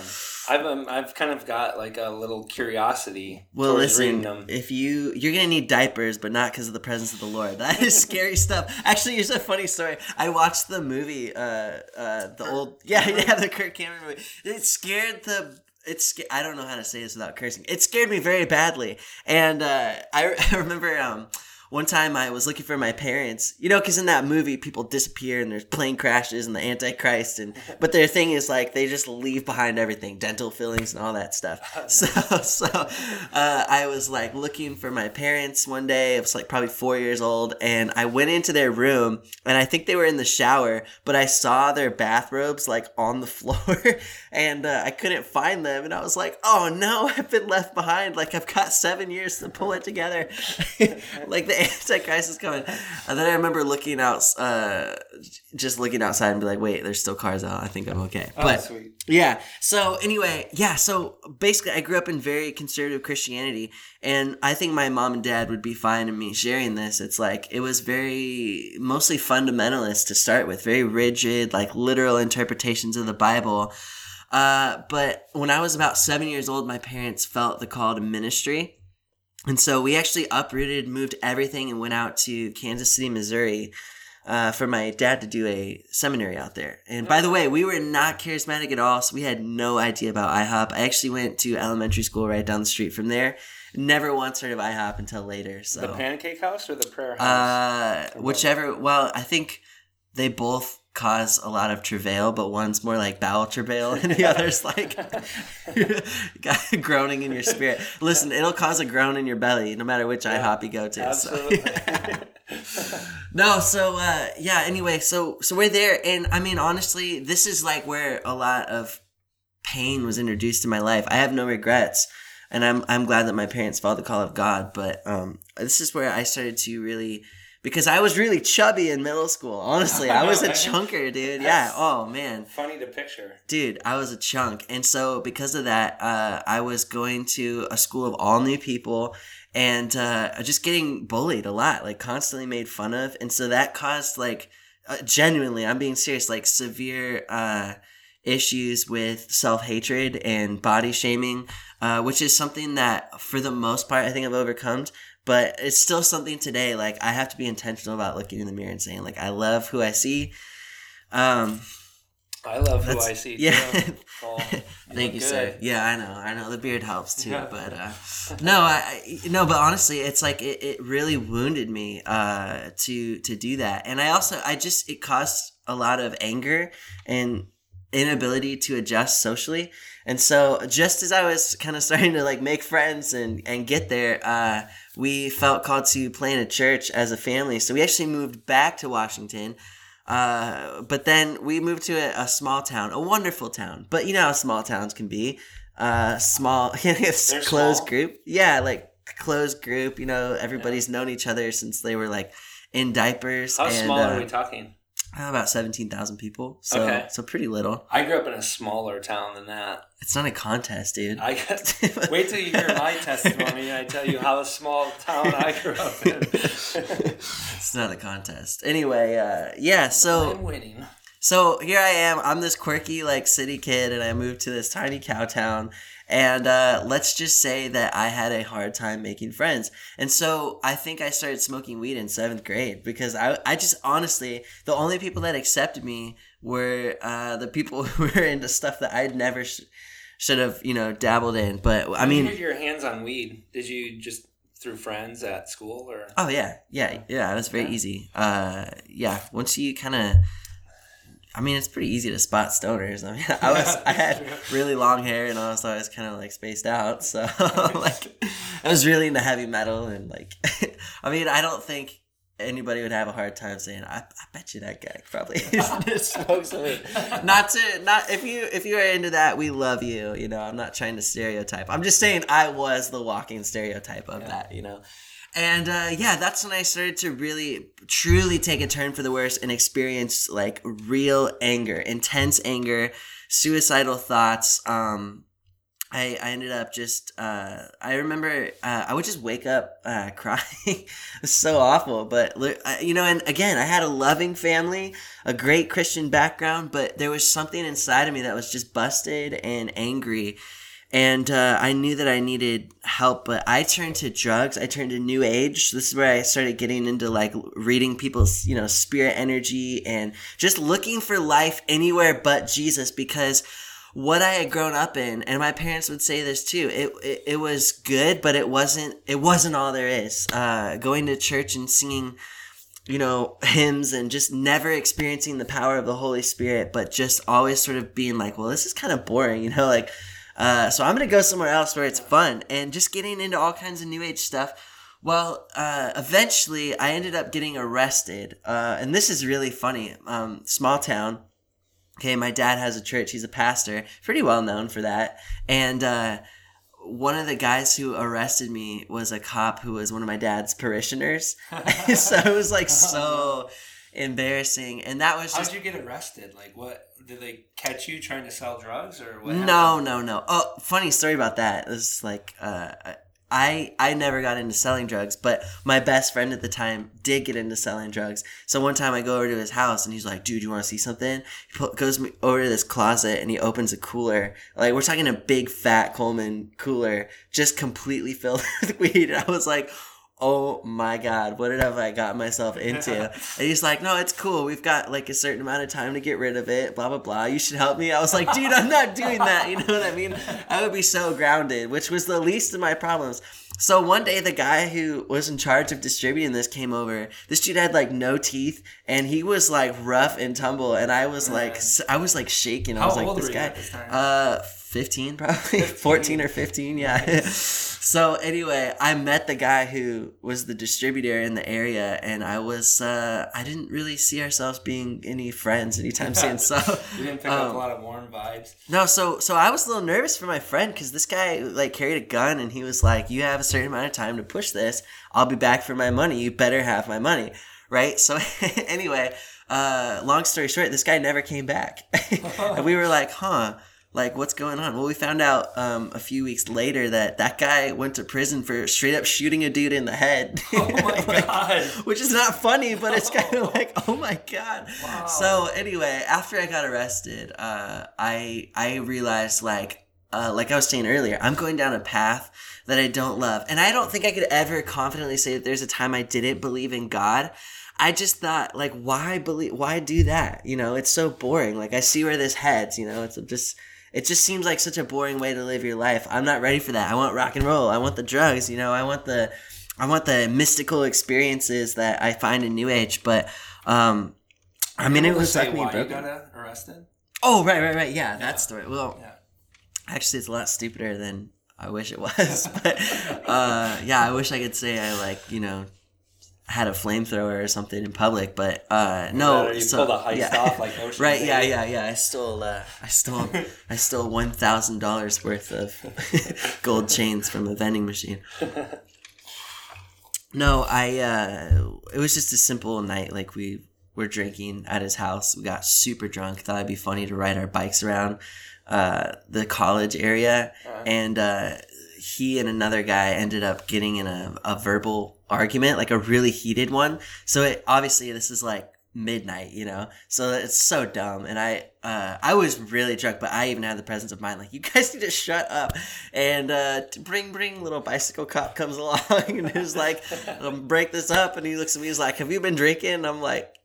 I've um, I've kind of got like a little curiosity Well, listen. If you you're gonna need diapers, but not because of the presence of the Lord. <laughs> That is scary stuff. Actually, here's a funny story. I watched the movie, uh, uh, the old <laughs> yeah yeah the Kirk Cameron movie. It scared the. It's I don't know how to say this without cursing. It scared me very badly, and uh, I, <laughs> I remember um, one time I was looking for my parents. You know, because in that movie people disappear and there's plane crashes and the Antichrist, and <laughs> but their thing is like they just leave behind everything, dental fillings and all that stuff. <laughs> So <laughs> so uh, I was like looking for my parents one day. I was like probably four years old, and I went into their room, and I think they were in the shower, but I saw their bathrobes like on the floor, and uh, I couldn't find them, and I was like, oh no, I've been left behind. Like I've got seven years to pull it together. like the <laughs> Antichrist is coming. And then I remember looking out, uh, just looking outside and be like, wait, there's still cars out. I think I'm okay. Oh, but sweet. yeah. So anyway, yeah. So basically, I grew up in very conservative Christianity, and I think my mom and dad would be fine in me sharing this. It's like it was very mostly fundamentalist to start with, very rigid, like literal interpretations of the Bible. Uh, but when I was about seven years old, my parents felt the call to ministry. And so we actually uprooted, moved everything, and went out to Kansas City, Missouri, uh, for my dad to do a seminary out there. And by the way, we were not charismatic at all, so we had no idea about IHOP. I actually went to elementary school right down the street from there. Never once heard of IHOP until later. So The Pancake House or the Prayer House? uh, whichever. Well, I think they both cause a lot of travail, but one's more like bowel travail, <laughs> and the other's like <laughs> groaning in your spirit. Listen, it'll cause a groan in your belly, no matter which IHOP you go to. so- Absolutely. <laughs> no, so uh, yeah. Anyway, so so we're there, and I mean, honestly, this is like where a lot of pain was introduced in my life. I have no regrets, and I'm I'm glad that my parents followed the call of God. But um, this is where I started to really because I was really chubby in middle school. Honestly, I was a <laughs> chunker, dude. Yeah. Oh man, Funny to picture. dude, I was a chunk, and so because of that, uh, I was going to a school of all new people, and uh, just getting bullied a lot, like constantly made fun of, and so that caused like uh, genuinely, I'm being serious, like severe uh, issues with self hatred and body shaming, uh, which is something that for the most part I think I've overcome. But it's still something today. Like I have to be intentional about looking in the mirror and saying, like, I love who I see. Um, I love who I see. <laughs> yeah. <laughs> Thank you, good. sir. Yeah, I know. I know the beard helps too, Yeah. but uh, <laughs> no, I I- no, but honestly, it's like it, it really wounded me uh, to to do that, and I also I just it caused a lot of anger and inability to adjust socially, and so just as I was kind of starting to like make friends and and get there, uh, we felt called to plant a church as a family, so we actually moved back to Washington. Uh, but then we moved to a, a small town, a wonderful town. But you know how small towns can be. Uh, small, <laughs> closed small? group. Yeah, like closed group. You know, everybody's known each other since they were like in diapers. How and, small uh, are we talking? About seventeen thousand people. So Okay. so pretty little. I grew up in a smaller town than that. It's not a contest, dude. I got, <laughs> wait till you hear my testimony and I tell you how a small town I grew up in. <laughs> it's not a contest. Anyway, uh, yeah. So I'm winning. So here I am. I'm this quirky like city kid, and I moved to this tiny cow town. And uh, let's just say that I had a hard time making friends. And so I think I started smoking weed in seventh grade because I, I just honestly, the only people that accepted me were uh, the people <laughs> who were into stuff that I'd never sh- should have, you know, dabbled in. But I When you mean, your hands on weed, did you just through friends at school or? Oh yeah, yeah, yeah. It was very Yeah. easy. Uh, yeah. Once you kind of, I mean, it's pretty easy to spot stoners. I mean, <laughs> I was, I had really long hair, and also I was always kind of like spaced out. So <laughs> like, I was really into heavy metal, and like, <laughs> I mean, I don't think anybody would have a hard time saying, I, I bet you that guy probably smokes weed. Not to, not if you if you are into that, we love you. You know, I'm not trying to stereotype. I'm just saying I was the walking stereotype of that. You know. And uh, yeah, that's when I started to really, truly take a turn for the worse and experience like real anger, intense anger, suicidal thoughts. Um, I, I ended up just, uh, I remember uh, I would just wake up uh, <laughs> crying. it was so awful. But, you know, and again, I had a loving family, a great Christian background, but there was something inside of me that was just busted and angry and uh, I knew that I needed help, but I turned to drugs. I turned to New Age. This is where I started getting into like reading people's, you know, spirit energy and just looking for life anywhere but Jesus because what I had grown up in, and my parents would say this too. It it, it was good, but it wasn't. It wasn't all there is. Uh, going to church and singing you know, hymns and just never experiencing the power of the Holy Spirit, but just always sort of being like, well, this is kind of boring, <laughs> you know, like, uh, so I'm to go somewhere else where it's fun and just getting into all kinds of new age stuff. Well, uh, eventually I ended up getting arrested. Uh, and this is really funny. Um, small town. Okay, my dad has a church. He's a pastor, pretty well known for that. And, uh, one of the guys who arrested me was a cop who was one of my dad's parishioners. <laughs> so it was like so <laughs> embarrassing. And that was How'd you get arrested? Like, what did they catch you trying to sell drugs or what? no, no, no. Oh, funny story about that. This is like uh, I I never got into selling drugs, but my best friend at the time did get into selling drugs. So one time I go over to his house and he's like, "Dude, you want to see something?" He goes over to this closet and he opens a cooler. Like we're talking a big fat Coleman cooler, just completely filled <laughs> with weed. And I was like. Oh my god, what have I got myself <laughs> into? And he's like, No, it's cool. We've got like a certain amount of time to get rid of it, blah blah blah. You should help me. I was like, dude, I'm not doing that. You know what I mean? I would be so grounded, which was the least of my problems. So one day the guy who was in charge of distributing this came over. This dude had like no teeth and he was like rough and tumble and I was like I was like shaking. I How was like old this guy at this time? uh 15 probably? <laughs> 14 or 15 yeah. <laughs> So anyway i met the guy who was the distributor in the area and i was uh i didn't really see ourselves being any friends anytime soon <laughs> so You didn't pick up um, a lot of warm vibes. no so so i was a little nervous for my friend because this guy like carried a gun and he was like you have a certain amount of time to push this. I'll be back for my money. You better have my money. Right? So anyway uh long story short this guy never came back. And we were like huh like what's going on well we found out um, a few weeks later that that guy went to prison for straight up shooting a dude in the head <laughs> Oh my <laughs> Like, god. which is not funny, but it's kind of <laughs> like, oh my god. Wow. So anyway, after I got arrested, uh, I I realized like uh, like I was saying earlier, I'm going down a path that I don't love, and I don't think I could ever confidently say that there's a time I didn't believe in God. I just thought like, why believe? Why do that? You know, it's so boring. Like I see where this heads. You know, it's just. It just seems like such a boring way to live your life. I'm not ready for that. I want rock and roll. I want the drugs, you know. I want the I want the mystical experiences that I find in New Age, but um, I mean, it was like me you got arrested. Oh, right, right, right. Yeah, that story. Well, Yeah. actually, it's a lot stupider than I wish it was. <laughs> but uh, yeah, I wish I could say I like you know had a flamethrower or something in public, but uh, no. You so, pulled a heist yeah. off like <laughs> Right, yeah, yeah, yeah. I stole, uh, I stole, I stole one thousand dollars worth of <laughs> gold chains from a vending machine. <laughs> No, I. uh It was just a simple night. Like we were drinking at his house. We got super drunk. Thought it'd be funny to ride our bikes around uh, the college area, Uh-huh. and uh, he and another guy ended up getting in a, a verbal argument, like a really heated one. So it obviously this is like midnight, you know. So it's so dumb. And I uh I was really drunk, but I even had the presence of mind like <laughs> you guys need to shut up. And uh bring bring little bicycle cop comes <laughs> along and is like um, break this up and he looks at me he's like, Have you been drinking? And I'm like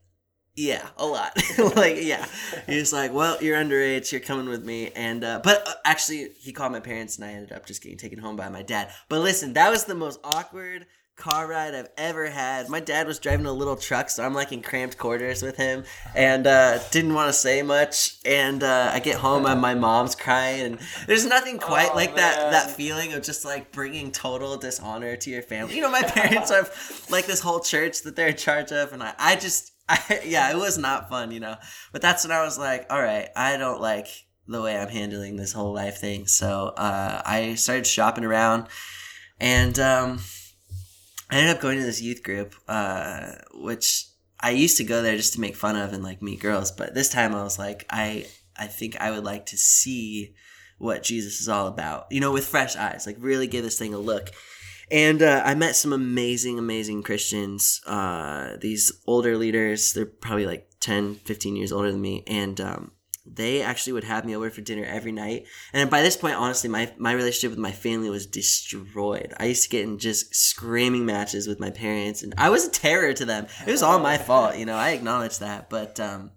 yeah, a lot. <laughs> like, yeah. He's like, well, you're underage. You're coming with me. And, uh, but uh, actually, he called my parents and I ended up just getting taken home by my dad. But listen, that was the most awkward car ride I've ever had. My dad was driving a little truck, so I'm like in cramped quarters with him and, uh, didn't want to say much. And, uh, I get home and my mom's crying and there's nothing quite Oh, like that, that feeling of just like bringing total dishonor to your family. You know, my <laughs> parents have like this whole church that they're in charge of, and I, I just, <laughs> I, yeah, it was not fun, you know. But that's when I was like, all right, I don't like the way I'm handling this whole life thing. So uh, I started shopping around, and um, I ended up going to this youth group, uh, which I used to go there just to make fun of and like meet girls. But this time I was like, I, I think I would like to see what Jesus is all about, you know, with fresh eyes, like really give this thing a look. And uh, I met some amazing, amazing Christians. Uh, these older leaders, they're probably like 10, 15 years older than me. And um, they actually would have me over for dinner every night. And by this point, honestly, my, my relationship with my family was destroyed. I used to get in just screaming matches with my parents, and I was a terror to them. It was all my <laughs> fault, you know, I acknowledge that. But um,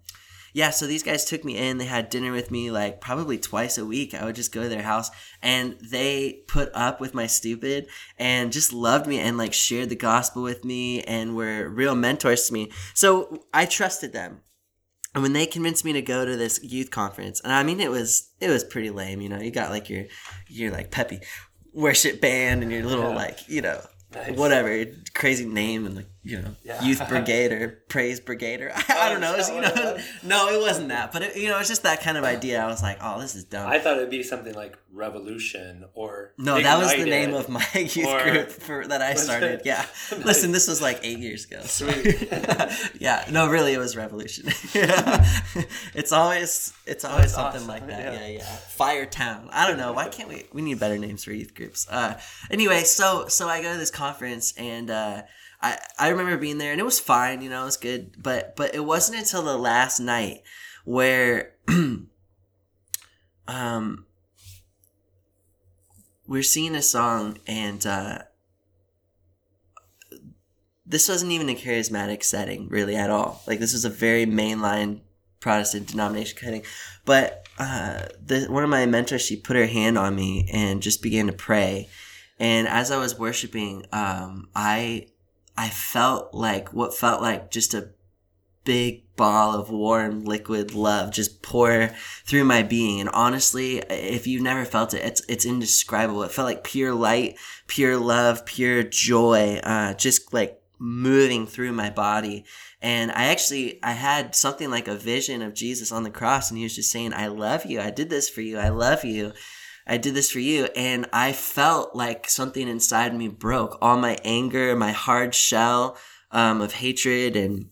yeah, so these guys took me in. They had dinner with me like probably twice a week. I would just go to their house and they put up with my stupid and just loved me and like shared the gospel with me and were real mentors to me. So I trusted them. And when they convinced me to go to this youth conference, and I mean it was it was pretty lame, you know. You got like your your like peppy worship band and your little Yeah. like, you know, Nice. whatever crazy name and like you know Yeah. youth <laughs> brigade or praise brigade or <laughs> I, don't know. Was, <laughs> you is that what know, it no, it wasn't that, but it, you know, it's just that kind of idea. I was like, oh, this is dumb. I thought it'd be something like Revolution or no, that was the name of my youth or- group for that I started. Yeah, Nice. listen, this was like eight years ago. Sweet. yeah, no, really, it was Revolution. it's always it's always That's something awesome. like that. Yeah. Yeah. yeah, Fire Town. I don't know. Why can't we? We need better names for youth groups. Uh, anyway, so so I go to this conference and. Uh, I, I remember being there and it was fine, you know, it was good, but but it wasn't until the last night where <clears throat> um we're singing a song and uh this wasn't even a charismatic setting really at all. Like this was a very mainline Protestant denomination kind of thing. But uh, the one of my mentors, she put her hand on me and just began to pray. And as I was worshiping, um, I I felt like what felt like just a big ball of warm liquid love just pour through my being. And honestly, if you've never felt it, it's it's indescribable. It felt like pure light, pure love, pure joy, uh, just like moving through my body. And I actually I had something like a vision of Jesus on the cross, and he was just saying, "I love you. I did this for you. I love you." I did this for you. And I felt like something inside me broke. All my anger, my hard shell um, of hatred and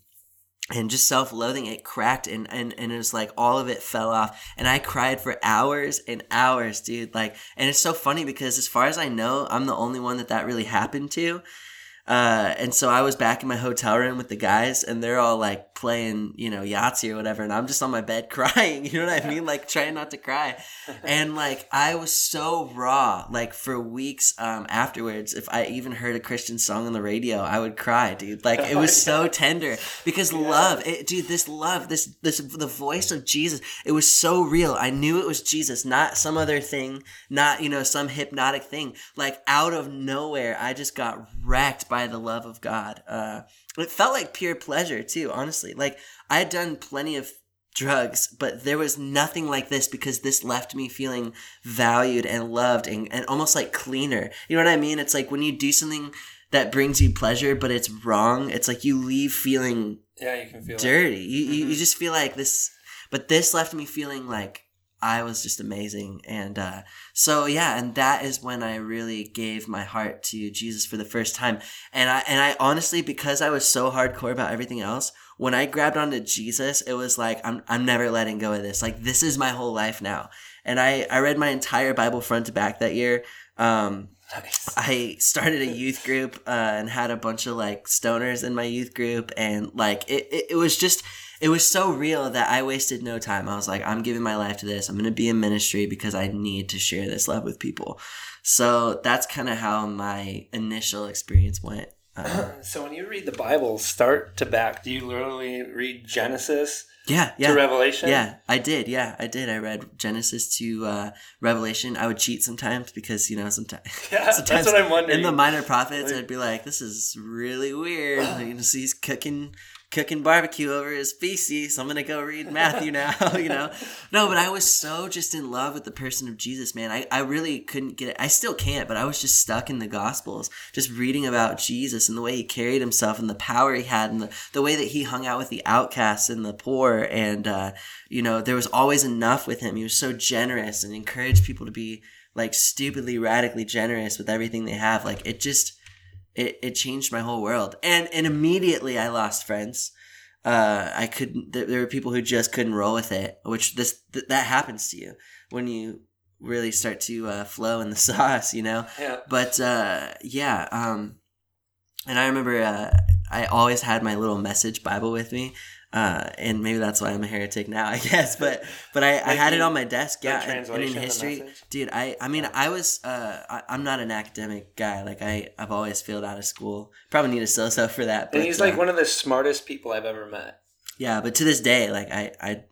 and just self-loathing it cracked and, and and it was like all of it fell off and i cried for hours and hours dude like and it's so funny because as far as i know i'm the only one that that really happened to uh, and so I was back in my hotel room with the guys, and they're all like playing, you know, Yahtzee or whatever, and I'm just on my bed <laughs> crying. You know what I mean? Like trying not to cry, and like I was so raw. Like for weeks um, afterwards, if I even heard a Christian song on the radio, I would cry, dude. Like it was so tender because yeah. love, it, dude. This love, this this the voice of Jesus. It was so real. I knew it was Jesus, not some other thing, not you know some hypnotic thing. Like out of nowhere, I just got wrecked by by the love of God. Uh, it felt like pure pleasure too, honestly. Like I had done plenty of drugs, but there was nothing like this because this left me feeling valued and loved and, and almost like cleaner. You know what I mean? It's like when you do something that brings you pleasure, but it's wrong, it's like you leave feeling yeah, you can feel dirty. You, mm-hmm. you, you just feel like this, but this left me feeling like I was just amazing. And uh, so yeah, and that is when I really gave my heart to Jesus for the first time. And I and I honestly, because I was so hardcore about everything else, when I grabbed onto Jesus, it was like I'm I'm never letting go of this. Like this is my whole life now. And I I read my entire Bible front to back that year. Um, Nice. I started a youth group uh, and had a bunch of like stoners in my youth group, and like it, it, it was just it was so real that I wasted no time. I was like, I'm giving my life to this. I'm going to be in ministry because I need to share this love with people. So that's kind of how my initial experience went. Uh, <clears throat> so when you read the Bible, start to back, do you literally read Genesis? Yeah, yeah. To Revelation? Yeah, I did. Yeah, I did. I read Genesis to uh, Revelation. I would cheat sometimes because, you know, <laughs> sometimes. Yeah, sometimes that's what I'm wondering. In the minor prophets, I'd be like, this is really weird. <clears throat> you know, see, he's cooking cooking barbecue over his feces. I'm gonna go read Matthew now, <laughs> you know. No, but I was so just in love with the person of Jesus, man. I, I really couldn't get it. I still can't, but I was just stuck in the gospels, just reading about Jesus and the way he carried himself and the power he had and the, the way that he hung out with the outcasts and the poor and uh, you know, there was always enough with him. He was so generous and encouraged people to be like stupidly radically generous with everything they have. Like it just it, it changed my whole world. And and immediately I lost friends. Uh, I couldn't. There, there were people who just couldn't roll with it, which this th- that happens to you when you really start to uh, flow in the <laughs> sauce, you know. Yeah. But uh, yeah, um, and I remember uh, I always had my little message Bible with me, uh, and maybe that's why I'm a heretic now, I <laughs> guess. But but I, I had it on my desk, yeah. And, and in history, dude, I I mean I was uh I, am not an academic guy. Like I I've always failed out of school. Probably need a so-so for that. But, and he's like uh, one of the smartest people I've ever met. Yeah, but to this day, like I I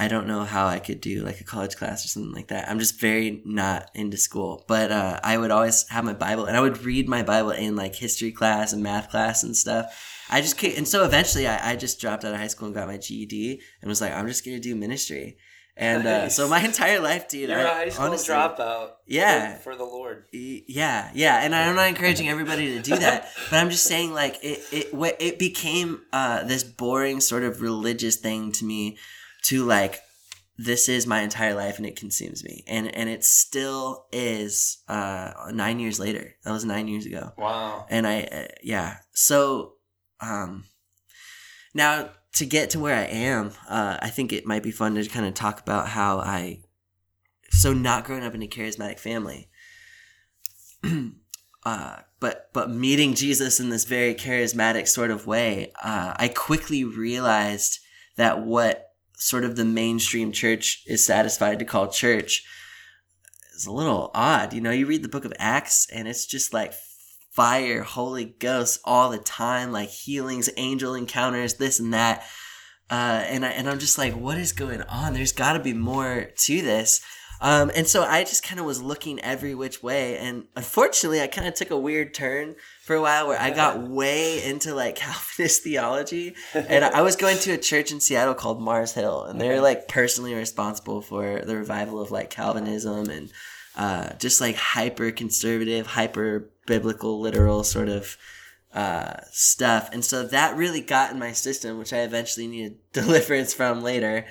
I don't know how I could do like a college class or something like that. I'm just very not into school. But uh, I would always have my Bible and I would read my Bible in like history class and math class and stuff. I just can't. And so eventually I, I just dropped out of high school and got my GED and was like, I'm just going to do ministry. And uh, nice. so my entire life, dude. You're I, a high school honestly, dropout. Yeah. For, for, the Lord. Yeah, yeah. And I'm not encouraging everybody to do that, <laughs> but I'm just saying, like, it it it became uh, this boring sort of religious thing to me to like this is my entire life and it consumes me and and it still is uh nine years later that was nine years ago wow and i uh, yeah so um now to get to where i am uh i think it might be fun to kind of talk about how i so not growing up in a charismatic family <clears throat> uh but but meeting jesus in this very charismatic sort of way uh i quickly realized that what sort of the mainstream church is satisfied to call church is a little odd. You know, you read the book of Acts and it's just like fire, Holy Ghost all the time, like healings, angel encounters, this and that. Uh, and I, and I'm just like, what is going on? There's got to be more to this. Um, and so I just kind of was looking every which way, and unfortunately, I kind of took a weird turn for a while where I got <laughs> way into like <laughs> Calvinist theology, and I was going to a church in Seattle called Mars Hill, and they're like personally responsible for the revival of like Calvinism and uh, just like hyper conservative, hyper biblical, literal sort of uh, stuff. And so that really got in my system, which I eventually needed <laughs> deliverance from later.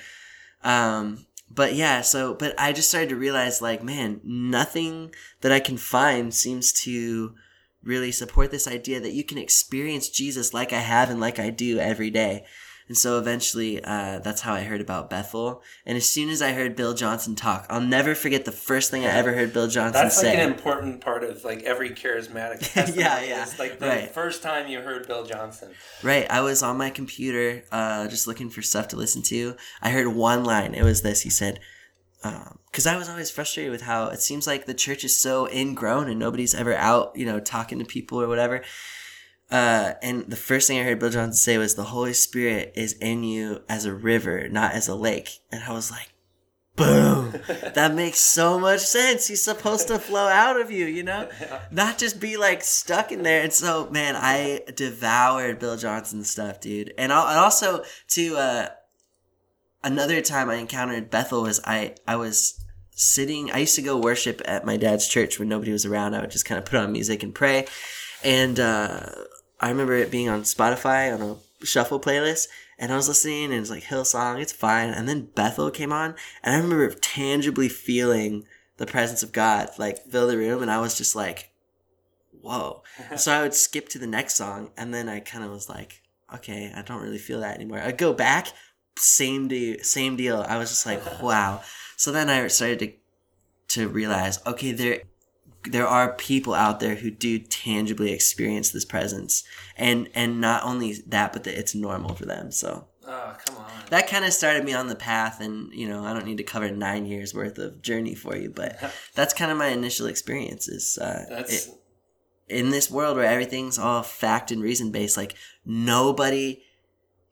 Um, but yeah, so, but I just started to realize like, man, nothing that I can find seems to really support this idea that you can experience Jesus like I have and like I do every day. And so eventually, uh, that's how I heard about Bethel. And as soon as I heard Bill Johnson talk, I'll never forget the first thing I ever heard Bill Johnson That's say. That's like an important part of like every charismatic. <laughs> Yeah, yeah. is, like the Right. first time you heard Bill Johnson. Right. I was on my computer, uh, just looking for stuff to listen to. I heard one line. It was this. He said, because I was always frustrated with how it seems like the church is so ingrown and nobody's ever out, you know, talking to people or whatever. Uh, and the first thing I heard Bill Johnson say was, "The Holy Spirit is in you as a river, not as a lake." And I was like, "Boom! <laughs> that makes so much sense. He's supposed to flow out of you, you know, <laughs> not just be like stuck in there." And so, man, I devoured Bill Johnson's stuff, dude. And, al- and also to uh, another time I encountered Bethel was I I was sitting. I used to go worship at my dad's church when nobody was around. I would just kind of put on music and pray. And uh, I remember it being on Spotify on a shuffle playlist. And I was listening, and it's like Hillsong, it's fine. And then Bethel came on, and I remember tangibly feeling the presence of God like fill the room, and I was just like, "Whoa!" <laughs> so I would skip to the next song, and then I kind of was like, "Okay, I don't really feel that anymore." I'd go back, same deal, same deal. I was just like, <laughs> "Wow." So then I started to to realize, okay, there there are people out there who do tangibly experience this presence, and and not only that, but that it's normal for them. So Oh come on. that kind of started me on the path, and you know, I don't need to cover nine years worth of journey for you, but <laughs> that's kind of my initial experiences. Uh, That's it- in this world where everything's all fact and reason based, like nobody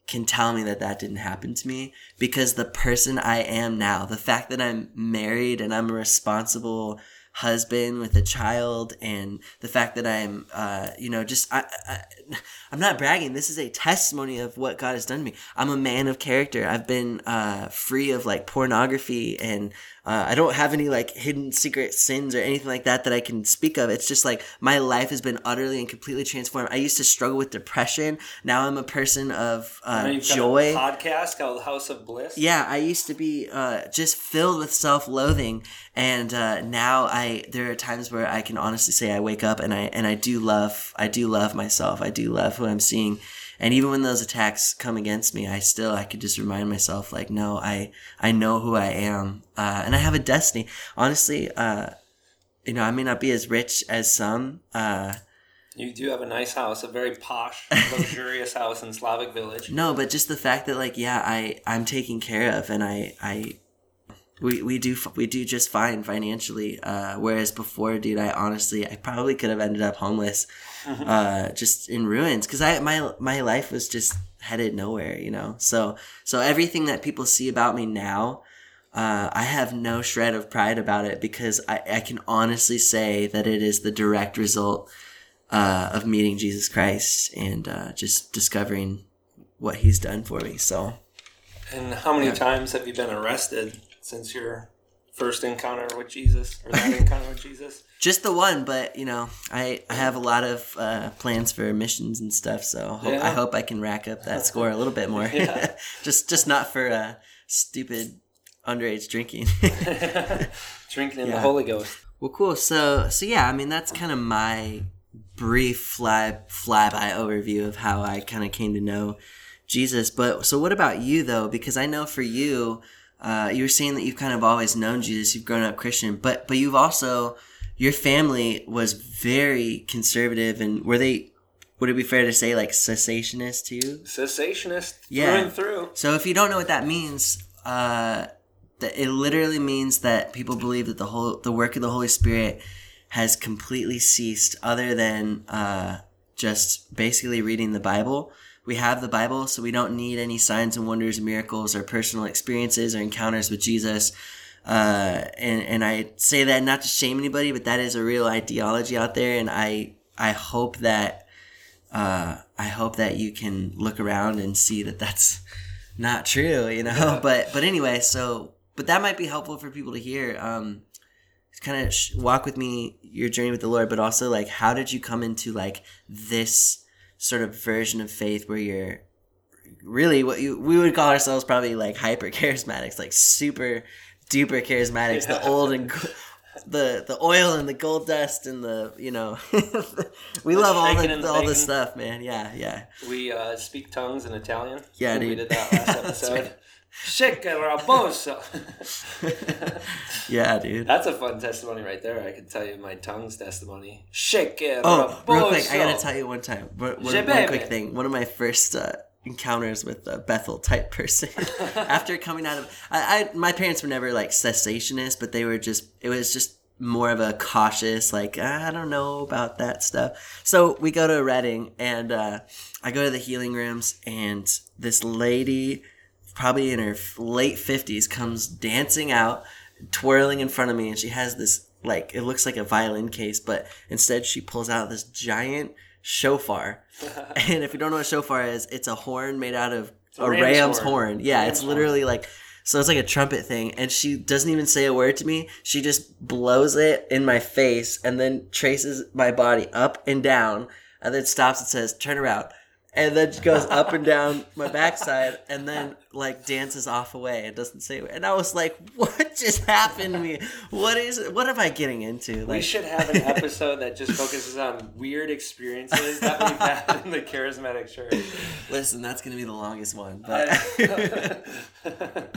can tell me that that didn't happen to me because the person I am now, the fact that I'm married and I'm a responsible husband with a child and the fact that I'm, uh, you know, just, I, I, I'm not bragging. This is a testimony of what God has done to me. I'm a man of character. I've been, uh, free of like pornography and, uh, I don't have any like hidden secret sins or anything like that that I can speak of. It's just like my life has been utterly and completely transformed. I used to struggle with depression. Now I'm a person of uh, joy. a podcast called House of Bliss. Yeah, I used to be uh, just filled with self-loathing, and uh, now I there are times where I can honestly say I wake up and I and I do love I do love myself. I do love who I'm seeing, and even when those attacks come against me, I still I could just remind myself like, no, I I know who I am, uh, and I have a destiny. Honestly, uh, you know, I may not be as rich as some. Uh, You do have a nice house, a very posh, <laughs> luxurious house in Slavic Village. No, but just the fact that like yeah, I I'm taken care of and I I we we do we do just fine financially. Uh, whereas before, dude, I honestly I probably could have ended up homeless, uh, just in ruins because I my my life was just headed nowhere, you know. So so everything that people see about me now. Uh, I have no shred of pride about it because I, I can honestly say that it is the direct result uh, of meeting Jesus Christ and uh, just discovering what He's done for me. So And how many times have you been arrested since your first encounter with Jesus or that <laughs> encounter with Jesus? just the one, but you know, I, I have a lot of uh, plans for missions and stuff. So ho- I hope I can rack up that score a little bit more. <laughs> Yeah. <laughs> just just not for uh, stupid underage drinking. Drinking in Yeah. the Holy Ghost. Well, cool. So, so yeah, I mean, that's kind of my brief fly flyby overview of how I kind of came to know Jesus. But so, what about you though? Because I know for you, uh, you were saying that you've kind of always known Jesus. You've grown up Christian, but but you've also your family was very conservative, and were they? Would it be fair to say like cessationist too? Cessationist Yeah. through and through. So if you don't know what that means, uh, that it literally means that people believe that the whole the work of the Holy Spirit has completely ceased, other than uh, just basically reading the Bible. We have the Bible, so we don't need any signs and wonders, miracles, or personal experiences or encounters with Jesus. Uh, and and I say that not to shame anybody, but that is a real ideology out there, and I I hope that uh, I hope that you can look around and see that that's not true, you know. but but anyway, so but that might be helpful for people to hear. Um, kind of sh- walk with me your journey with the Lord, but also like how did you come into like this sort of version of faith where you're really what you we would call ourselves probably like hyper charismatics, like super duper charismatics, the old and the the oil and the gold dust and the you know <laughs> we love all the the all the bacon. stuff, man. Yeah, yeah. We uh, speak tongues in Italian. Yeah, we did that last <laughs> episode. right. Shikaraboso. <laughs> Yeah, dude. That's a fun testimony right there. I can tell you my tongues testimony. Shikaraboso. Oh, real quick, I gotta tell you one time. One, one, one quick thing. One of my first uh, encounters with a Bethel type person. <laughs> After coming out of, I, I, my parents were never like cessationists, but they were just. It was just more of a cautious, like I don't know about that stuff. So we go to a Redding, and uh, I go to the healing rooms, and this lady, probably in her late fifties, comes dancing out twirling in front of me and she has this like it looks like a violin case but instead she pulls out this giant shofar. <laughs> And if you don't know what shofar is it's a horn made out of a, a ram's, ram's horn, horn. yeah Ram's it's literally like so it's like a trumpet thing and she doesn't even say a word to me. She just blows it in my face and then traces my body up and down and then stops and says turn around and then she goes up and down my backside and then like dances off away. And doesn't say and i was like <laughs> what just happened to me? What is what am i getting into? Like, We should have an episode that just focuses on weird experiences that we've had <laughs> in the charismatic church. listen that's gonna be the longest one but <laughs>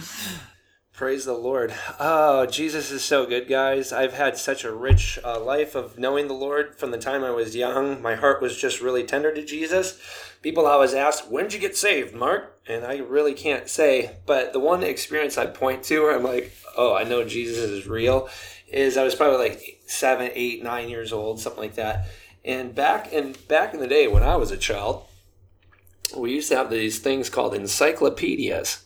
Praise the Lord. Oh, Jesus is so good, guys. I've had such a rich uh, life of knowing the Lord from the time I was young. My heart was just really tender to Jesus. People always ask, When did you get saved, Mark? And I really can't say. But the one experience I point to where I'm like, Oh, I know Jesus is real is I was probably like seven, eight, nine years old, something like that. And back in back in the day when I was a child, we used to have these things called encyclopedias.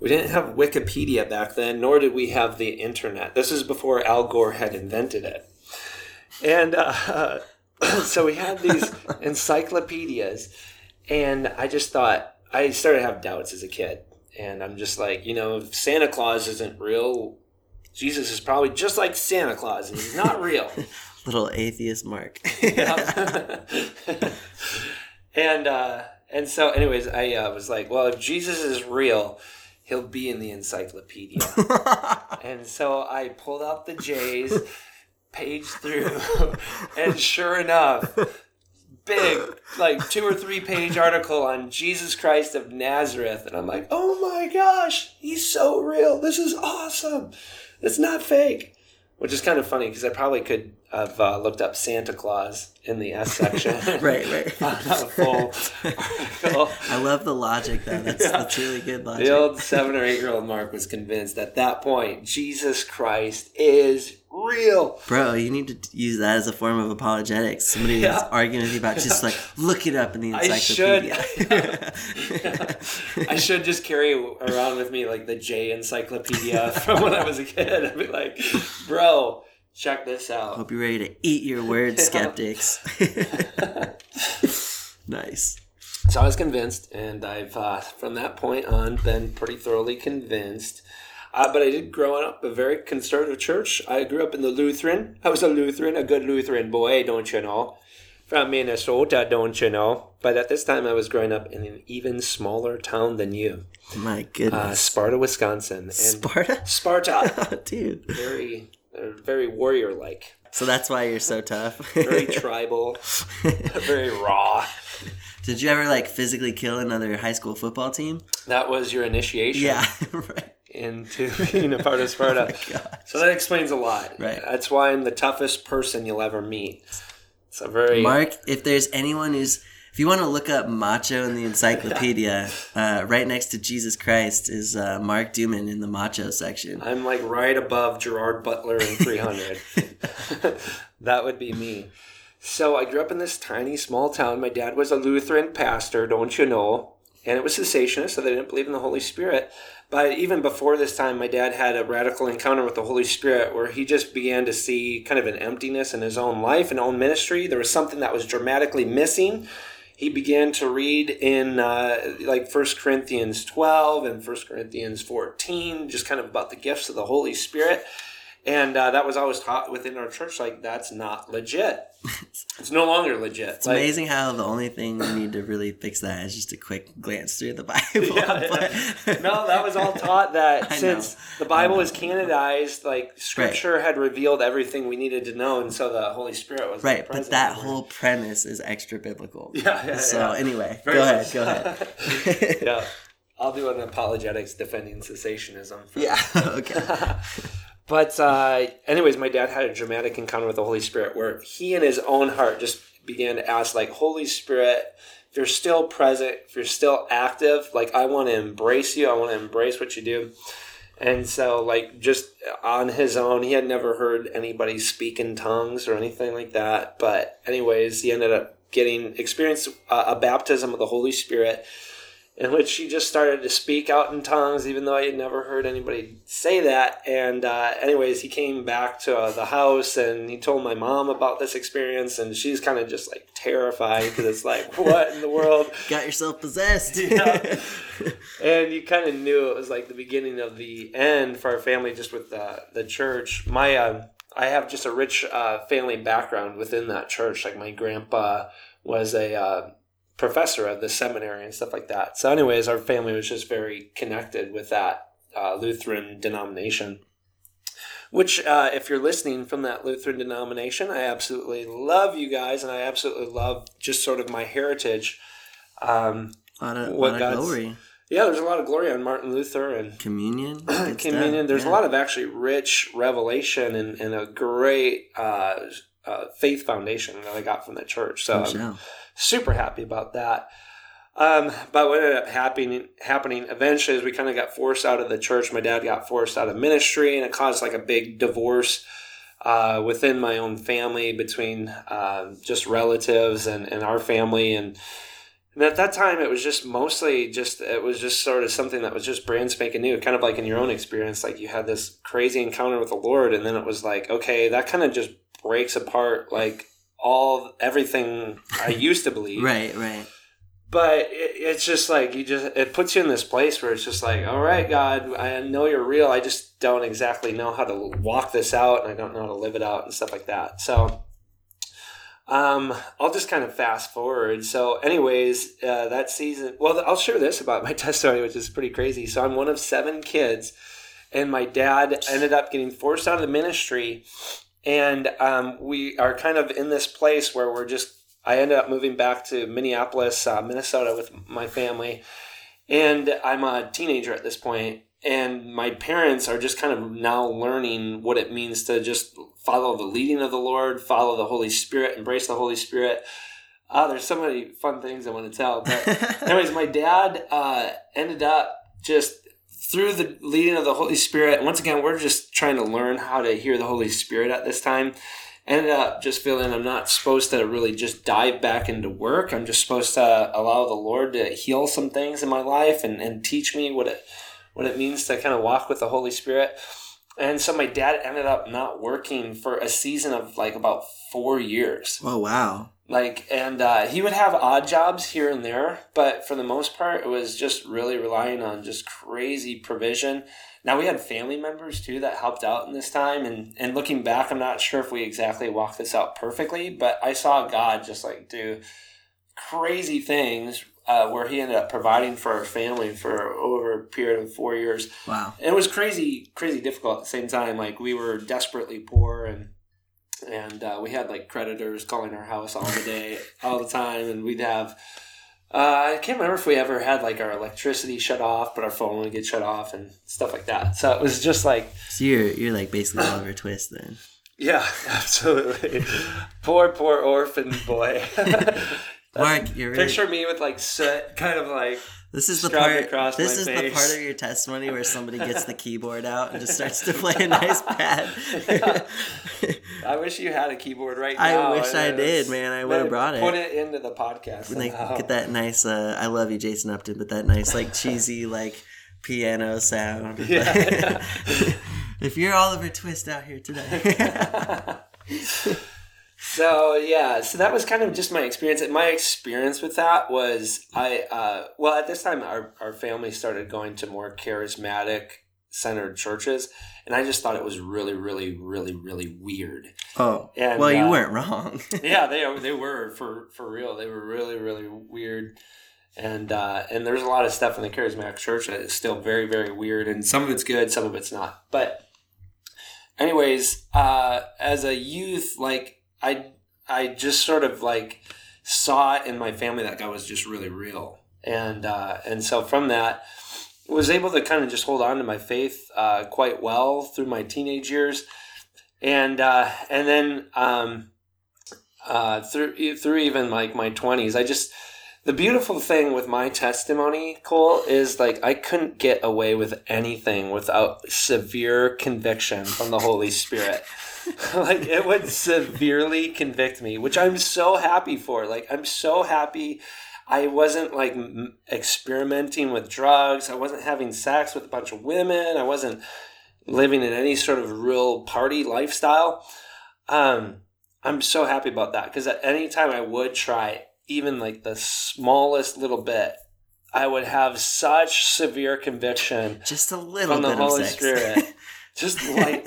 We didn't have Wikipedia back then, nor did we have the internet. This is before Al Gore had invented it. And uh, <laughs> so we had these <laughs> encyclopedias, and I just thought, I started to have doubts as a kid. And I'm just like, you know, if Santa Claus isn't real, Jesus is probably just like Santa Claus, and he's not real. <laughs> little atheist mark and uh, and so, anyways, I uh, was like, well, if Jesus is real, he'll be in the encyclopedia. <laughs> and so I pulled out the J's, page through, <laughs> and sure enough, big, like two or three page article on Jesus Christ of Nazareth, and I'm like, oh my gosh, he's so real. This is awesome. It's not fake. Which is kind of funny because I probably could have uh, looked up Santa Claus in the S section. <laughs> right right <laughs> full article. <laughs> i love the logic though that's, Yeah. that's really good logic The old seven or eight year old Mark was convinced at that point Jesus Christ is real. Bro, you need to use that as a form of apologetics. Somebody Yeah. arguing with you about just like look it up in the I should. encyclopedia. I should just carry around with me like the J encyclopedia from when I was a kid. I'd be like, bro, check this out. Hope you're ready to eat your words, <laughs> skeptics. <laughs> nice. So I was convinced, and I've uh, from that point on been pretty thoroughly convinced. Uh, but I did grow up a very conservative church. I grew up in the Lutheran. I was a Lutheran, a good Lutheran boy, don't you know? From Minnesota, don't you know? But at this time, I was growing up in an even smaller town than you, My uh, goodness. Sparta, Wisconsin. And Sparta? Sparta, <laughs> Dude. very, uh, very warrior-like, So that's why you're so tough. very <laughs> tribal, <laughs> very raw. Did you ever like physically kill another high school football team? That was your initiation. Yeah, <laughs> right. into being a part of Sparta. so that explains a lot. Oh Right. That's why I'm the toughest person you'll ever meet. It's a very Mark, if there's anyone who's if you want to look up macho in the encyclopedia, <laughs> uh, right next to Jesus Christ is uh, Mark Duman in the macho section. I'm like right above Gerard Butler in 300. <laughs> <laughs> that would be me. So I grew up in this tiny small town. My dad was a Lutheran pastor, don't you know? and it was cessationist, so they didn't believe in the Holy Spirit. But even before this time, my dad had a radical encounter with the Holy Spirit where he just began to see kind of an emptiness in his own life and own ministry. There was something that was dramatically missing. He began to read in uh, like First Corinthians 12 and First Corinthians 14, just kind of about the gifts of the Holy Spirit. And uh, that was always taught within our church, like, that's not legit. <laughs> it's no longer legit. It's like, amazing how the only thing you need to really fix that is just a quick glance through the <laughs> Bible. Yeah, <laughs> but, no, that was all taught that since the Bible was canonized, like Scripture right. had revealed everything we needed to know, and so the Holy Spirit was right. But that whole premise is extra biblical. Yeah. yeah so yeah. anyway, Very go ahead. Go ahead. yeah. I'll do an apologetics defending cessationism. yeah. okay. But uh, anyways, my dad had a dramatic encounter with the Holy Spirit where he in his own heart just began to ask, like, Holy Spirit, if you're still present, if you're still active, like I want to embrace you. I want to embrace what you do. And so, like, just on his own, he had never heard anybody speak in tongues or anything like that. But, anyways, he ended up getting experienced uh, a baptism of the Holy Spirit in which she just started to speak out in tongues, even though I had never heard anybody say that. And, uh, anyways, he came back to uh, the house and he told my mom about this experience, and she's kind of just like terrified because it's like, <laughs> what in the world? Got yourself possessed. <laughs> yeah. <laughs> And you kind of knew it was like the beginning of the end for our family, just with the, the church. My, uh, I have just a rich uh, family background within that church. Like my grandpa was a uh, professor of the seminary and stuff like that. So, anyways, our family was just very connected with that uh, Lutheran denomination. Which, uh, if you're listening from that Lutheran denomination, I absolutely love you guys, and I absolutely love just sort of my heritage. Um, a lot of, what lot of glory. Yeah, there's a lot of glory on Martin Luther and <clears throat> communion. <clears throat> communion. There's yeah. a lot of actually rich revelation and, and a great uh, uh, faith foundation that I got from the church. So, oh, super happy about that. Um, but what ended up happening happening eventually is we kind of got forced out of the church. My dad got forced out of ministry, and it caused like a big divorce uh, within my own family between uh, just relatives and, and our family. And, and at that time, it was just mostly just it was just sort of something that was just brand spanking new, kind of like in your own experience. Like you had this crazy encounter with the Lord, and then it was like, okay, that kind of just breaks apart like all everything I <laughs> used to believe. right, right. But it, it's just like you just it puts you in this place where it's just like, all right, God, I know you're real. I just don't exactly know how to walk this out, and I don't know how to live it out and stuff like that. So. Um, I'll just kind of fast forward. So, anyways, uh, that season. Well, I'll share this about <laughs> my testimony, which is pretty crazy. So, I'm one of seven kids, and my dad ended up getting forced out of the ministry and um, we are kind of in this place where we're just i ended up moving back to minneapolis uh, minnesota with my family. And i'm a teenager at this point and my parents are just kind of now learning what it means to just follow the leading of the lord follow the holy spirit embrace the holy spirit. Uh, there's so many fun things i want to tell but <laughs> anyways my dad uh, ended up just through the leading of the Holy Spirit, once again, we're just trying to learn how to hear the Holy Spirit at this time. Ended up just feeling I'm not supposed to really just dive back into work. I'm just supposed to allow the Lord to heal some things in my life and, and teach me what it what it means to kind of walk with the Holy Spirit. And so my dad ended up not working for a season of like about four years. Oh wow. Like, and uh, he would have odd jobs here and there, but for the most part, it was just really relying on just crazy provision. Now we had family members too that helped out in this time, and and looking back, I'm not sure if we exactly walked this out perfectly, but I saw God just like do crazy things uh, where he ended up providing for our family for over a period of four years. Wow, and it was crazy, crazy difficult at the same time. Like we were desperately poor and and uh, we had like creditors calling our house all the day, <laughs> all the time, and we'd have. Uh, I can't remember if we ever had like our electricity shut off, but our phone would get shut off and stuff like that. So it was just like. So you're you're like basically Oliver Twist then. <laughs> Yeah, <laughs> absolutely. poor, poor orphan boy. Mark, you're really, Picture me with like soot, <laughs> kind of like this is the part. This is the part of your testimony where somebody gets the <laughs> keyboard out and just starts to play a nice pad. <laughs> I wish you had a keyboard right now. I wish I did, man. I would've brought it. Put it into the podcast. They get that nice. Uh, I love you, Jason Upton, but that nice like cheesy like piano sound. Yeah. if you're Oliver Twist out here today. So yeah, so that was kind of just my experience. And my experience with that was I uh, well at this time our our family started going to more charismatic centered churches, and I just thought it was really really really really weird. oh, And, well, you uh, weren't wrong. <laughs> yeah, they they were for for real. They were really really weird, and uh, and there's a lot of stuff in the charismatic church that is still very very weird, and some of it's good, some of it's not. But anyways, uh, as a youth, like I I just sort of like saw it in my family that God was just really real, and uh, and so from that was able to kind of just hold on to my faith uh, quite well through my teenage years, and uh, and then um, uh, through through even like my twenties, I just the beautiful thing with my testimony, Cole, is like I couldn't get away with anything without severe conviction from the Holy Spirit. <laughs> like it would severely convict me, which I'm so happy for. Like I'm so happy I wasn't like m- experimenting with drugs. I wasn't having sex with a bunch of women. I wasn't living in any sort of real party lifestyle. Um, I'm so happy about that because at any time I would try even like the smallest little bit, I would have such severe conviction Just a little from the bit Holy of sex. Spirit. <laughs> Just like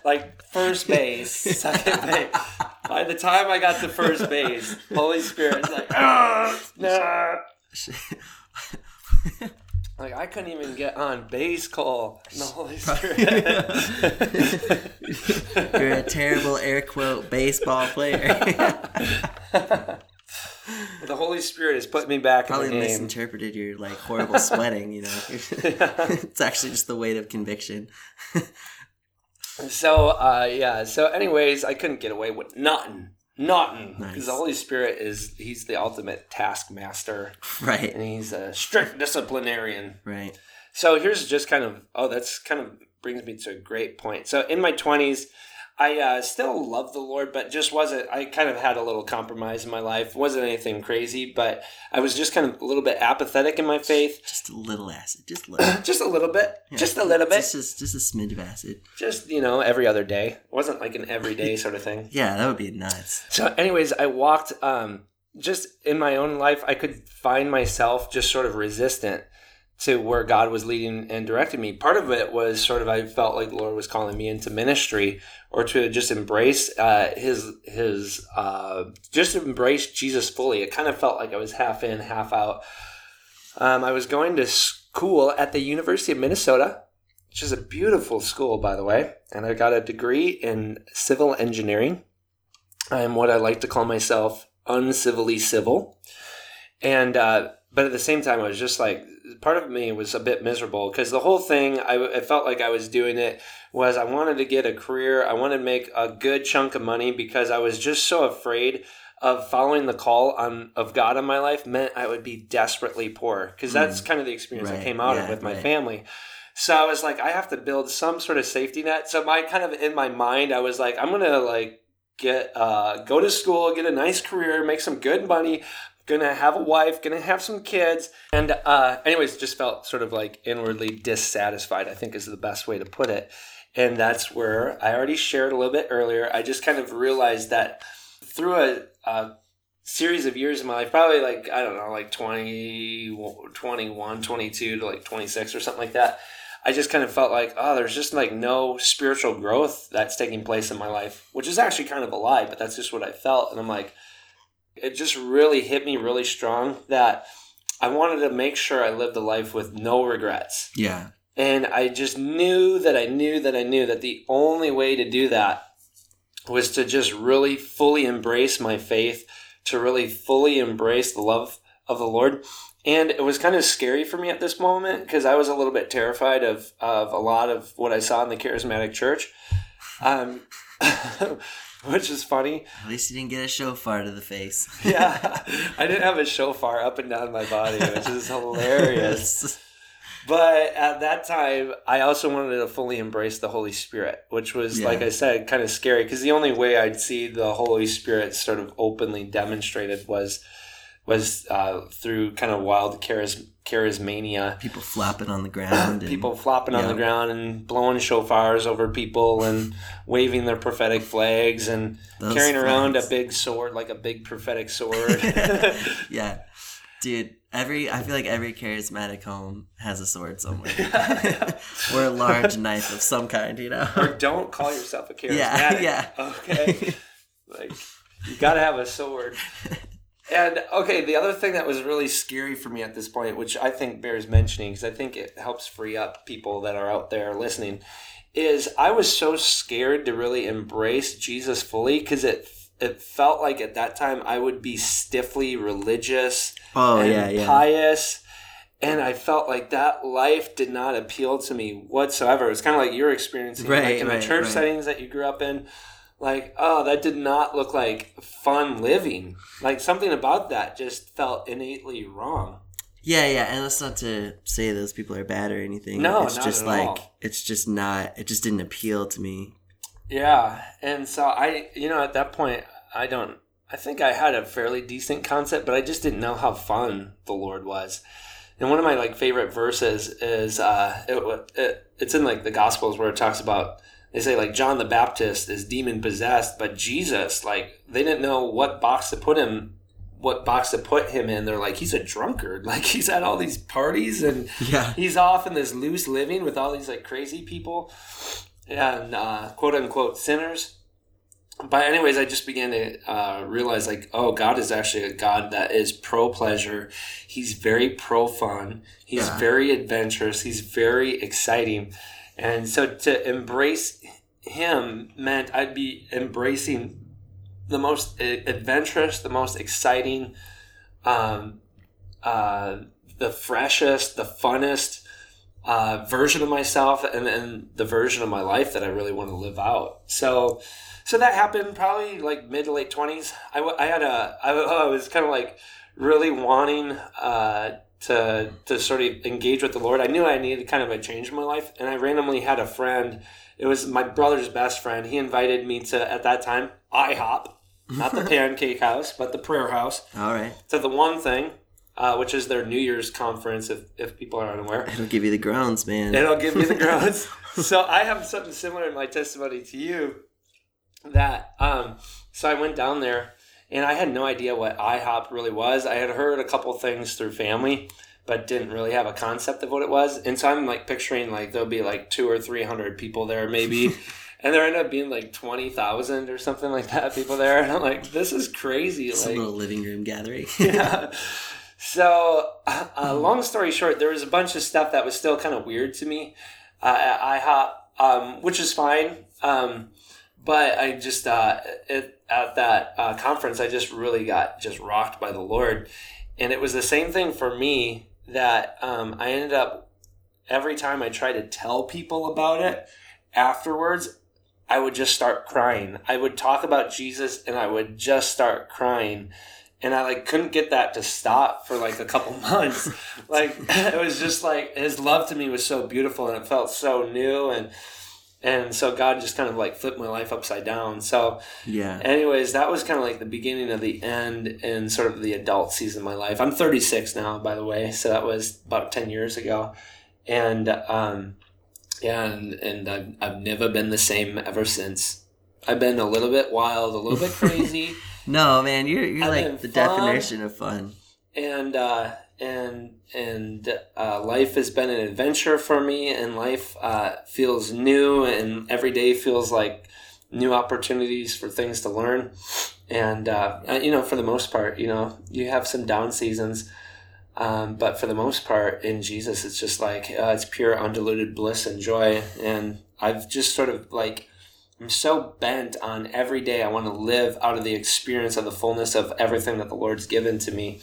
<laughs> like first base, second base. By the time I got to first base, Holy Spirit's like, ah, nah. <laughs> Like I couldn't even get on base Cole. and The Holy Spirit. <laughs> You're a terrible air quote baseball player. The Holy Spirit has put me back Probably in the game. misinterpreted your like horrible <laughs> sweating. You know, <laughs> it's actually just the weight of conviction. <laughs> So uh, yeah. So anyways, I couldn't get away with nothing, nothing, because Nice. the Holy Spirit is he's the ultimate taskmaster, Right, and he's a strict disciplinarian. right. So here's just kind of oh, that's kind of brings me to a great point. So in my twenties, I uh, still love the Lord, but just wasn't. I kind of had a little compromise in my life. wasn't anything crazy, but I was just kind of a little bit apathetic in my faith, Just a little acid, just a <clears throat> little. just a little bit, Yeah. just a little bit, Just, just, just a smidge of acid. just you know, every other day. It wasn't like an everyday <laughs> sort of thing. Yeah, that would be nuts. So, anyways, I walked um, just in my own life. I could find myself just sort of resistant to where God was leading and directing me. Part of it was sort of I felt like the Lord was calling me into ministry or to just embrace uh, His His uh, just embrace Jesus fully. It kind of felt like I was half in, half out. Um, I was going to school at the University of Minnesota, which is a beautiful school, by the way, and I got a degree in civil engineering. I'm what I like to call myself uncivilly civil. And, uh, but at the same time, I was just like, part of me was a bit miserable because the whole thing, I, I felt like I was doing it was I wanted to get a career. I wanted to make a good chunk of money because I was just so afraid of following the call on of God in my life meant I would be desperately poor because that's kind of the experience I came out yeah, of with my right. family. So I was like, I have to build some sort of safety net. So my kind of in my mind, I was like, I'm gonna like get uh, go to school, get a nice career, make some good money. Gonna have a wife, gonna have some kids, and uh, anyways, just felt sort of like inwardly dissatisfied. I think is the best way to put it, and that's where I already shared a little bit earlier. I just kind of realized that through a, a series of years in my life, probably like, I don't know, like 20, 21, 22 to like 26 or something like that. I just kind of felt like, oh, there's just like no spiritual growth that's taking place in my life, which is actually kind of a lie, but that's just what I felt. And I'm like, it just really hit me really strong that I wanted to make sure I lived a life with no regrets. Yeah. And I just knew that I knew that I knew that the only way to do that was to just really fully embrace my faith, to really fully embrace the love of the Lord. And it was kind of scary for me at this moment because I was a little bit terrified of, of a lot of what I saw in the charismatic church. Um, <laughs> <laughs> which is funny. At least you didn't get a shofar to the face. <laughs> Yeah, I didn't have a shofar up and down my body, which is hilarious. <laughs> But at that time, I also wanted to fully embrace the Holy Spirit, which was, Yeah. like I said, kind of scary because the only way I'd see the Holy Spirit sort of openly demonstrated was was uh, through kind of wild charis- charismania. People flopping on the ground. And, People flopping on the ground and blowing shofars over people and waving their prophetic flags and Those carrying around a big sword, like a big prophetic sword. <laughs> <laughs> yeah. Dude, every I feel like every charismatic home has a sword somewhere. <laughs> or a large knife of some kind, you know. or don't call yourself a charismatic. Yeah, yeah. Okay. like you gotta have a sword. And okay, the other thing that was really scary for me at this point, which I think bears mentioning, because I think it helps free up people that are out there listening, is I was so scared to really embrace Jesus fully because it it felt like at that time I would be stiffly religious Oh and yeah, yeah. pious. And I felt like that life did not appeal to me whatsoever. It was kind of like you're experiencing, like Right, in right, the church right. settings that you grew up in. Like, oh, that did not look like fun living. Like something about that just felt innately wrong. Yeah, yeah, and that's not to say those people are bad or anything. No, it's not just at like all. it's just not. It just didn't appeal to me. Yeah, and so I, you know, at that point, I don't. I think I had a fairly decent concept, but I just didn't know how fun the Lord was. And one of my like favorite verses is uh, it, it, it's in like the Gospels where it talks about they say like John the Baptist is demon possessed, but Jesus like they didn't know what box to put him, what box to put him in. They're like he's a drunkard, <laughs> like he's at all these parties and Yeah, he's off in this loose living with all these like crazy people and uh, quote unquote sinners. But anyways, I just began to uh, realize like, oh, God is actually a God that is pro pleasure. He's very pro fun. He's Yeah. very adventurous. He's very exciting, and so to embrace him meant I'd be embracing the most adventurous, the most exciting, um, uh, the freshest, the funnest uh, version of myself, and then the version of my life that I really want to live out. So, so that happened probably like mid to late twenties. I, I had a I, <laughs> I was kind of like really wanting uh, to to sort of engage with the Lord. I knew I needed kind of a change in my life, and I randomly had a friend. It was my brother's best friend. He invited me to at that time IHOP, not the <laughs> Pancake House, but the Prayer House, all right. to the One Thing, uh, which is their New Year's conference. If if people are unaware, It'll give you the grounds, man. It'll give me the grounds. <laughs> so I have something similar in my testimony to you. That um, so I went down there and I had no idea what IHOP really was. I had heard a couple things through family, but didn't really have a concept of what it was. And so I'm like picturing like there'll be like two or three hundred people there maybe. <laughs> And there ended up being like twenty thousand or something like that people there, and I'm like, "This is crazy!" Some like, little living room gathering. <laughs> yeah. <laughs> So, uh, uh, long story short, there was a bunch of stuff that was still kind of weird to me uh, at IHOP, um, which is fine. Um, but I just uh, it, at that uh, conference, I just really got just rocked by the Lord, and it was the same thing for me that um, I ended up every time I tried to tell people about it afterwards. I would just start crying. I would talk about Jesus and I would just start crying and I like couldn't get that to stop for like a couple <laughs> months. like <laughs> it was just like his love to me was so beautiful and it felt so new and and so God just kind of like flipped my life upside down. So yeah. anyways, that was kind of like the beginning of the end in sort of the adult season of my life. I'm 36 now, by the way, so that was about 10 years ago. And um yeah, and, and I've, I've never been the same ever since. I've been a little bit wild, a little bit <laughs> crazy. No, man, you're you're I've like the fun. definition of fun. and uh, and and uh, life has been an adventure for me, and life uh, feels new, and every day feels like new opportunities for things to learn. And uh, you know, for the most part, you know, you have some down seasons, um, but for the most part, in Jesus, it's just like uh, it's pure, undiluted bliss and joy. And I've just sort of like. I'm so bent on every day I want to live out of the experience of the fullness of everything that the Lord's given to me.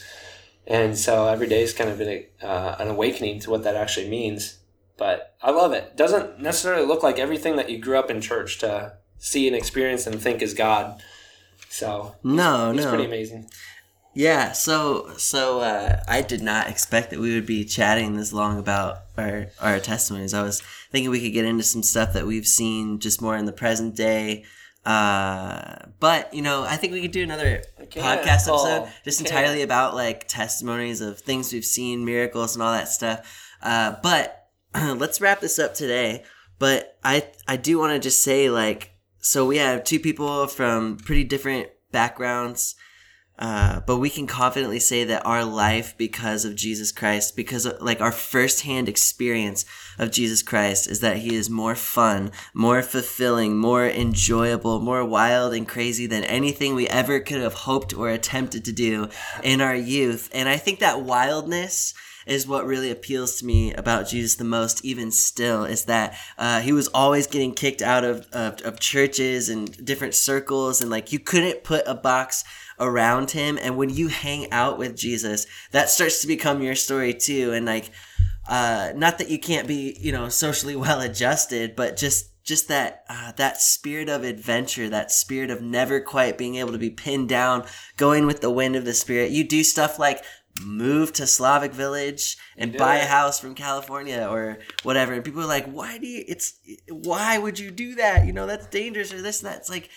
And so every day is kind of an, uh, an awakening to what that actually means. But I love it. Doesn't necessarily look like everything that you grew up in church to see and experience and think is God. So No, he's no. pretty amazing. Yeah, so so uh, I did not expect that we would be chatting this long about our our testimonies. I was thinking we could get into some stuff that we've seen just more in the present day. Uh, but you know, I think we could do another podcast episode just can. entirely about like testimonies of things we've seen, miracles, and all that stuff. Uh, but <clears throat> let's wrap this up today. But I I do want to just say like so we have two people from pretty different backgrounds. Uh, but we can confidently say that our life because of Jesus Christ, because of, like our firsthand experience of Jesus Christ is that he is more fun, more fulfilling, more enjoyable, more wild and crazy than anything we ever could have hoped or attempted to do in our youth. And I think that wildness is what really appeals to me about Jesus the most, even still, is that uh, he was always getting kicked out of, of, of churches and different circles, and like you couldn't put a box around him. And when you hang out with Jesus, that starts to become your story too. And like, uh, not that you can't be, you know, socially <laughs> well adjusted, but just just that uh, that spirit of adventure, that spirit of never quite being able to be pinned down, going with the wind of the spirit. You do stuff like move to Slavic village and buy a house from California or whatever. And people are like, why do you, it's, why would you do that? You know, that's dangerous or this, and that. It's like,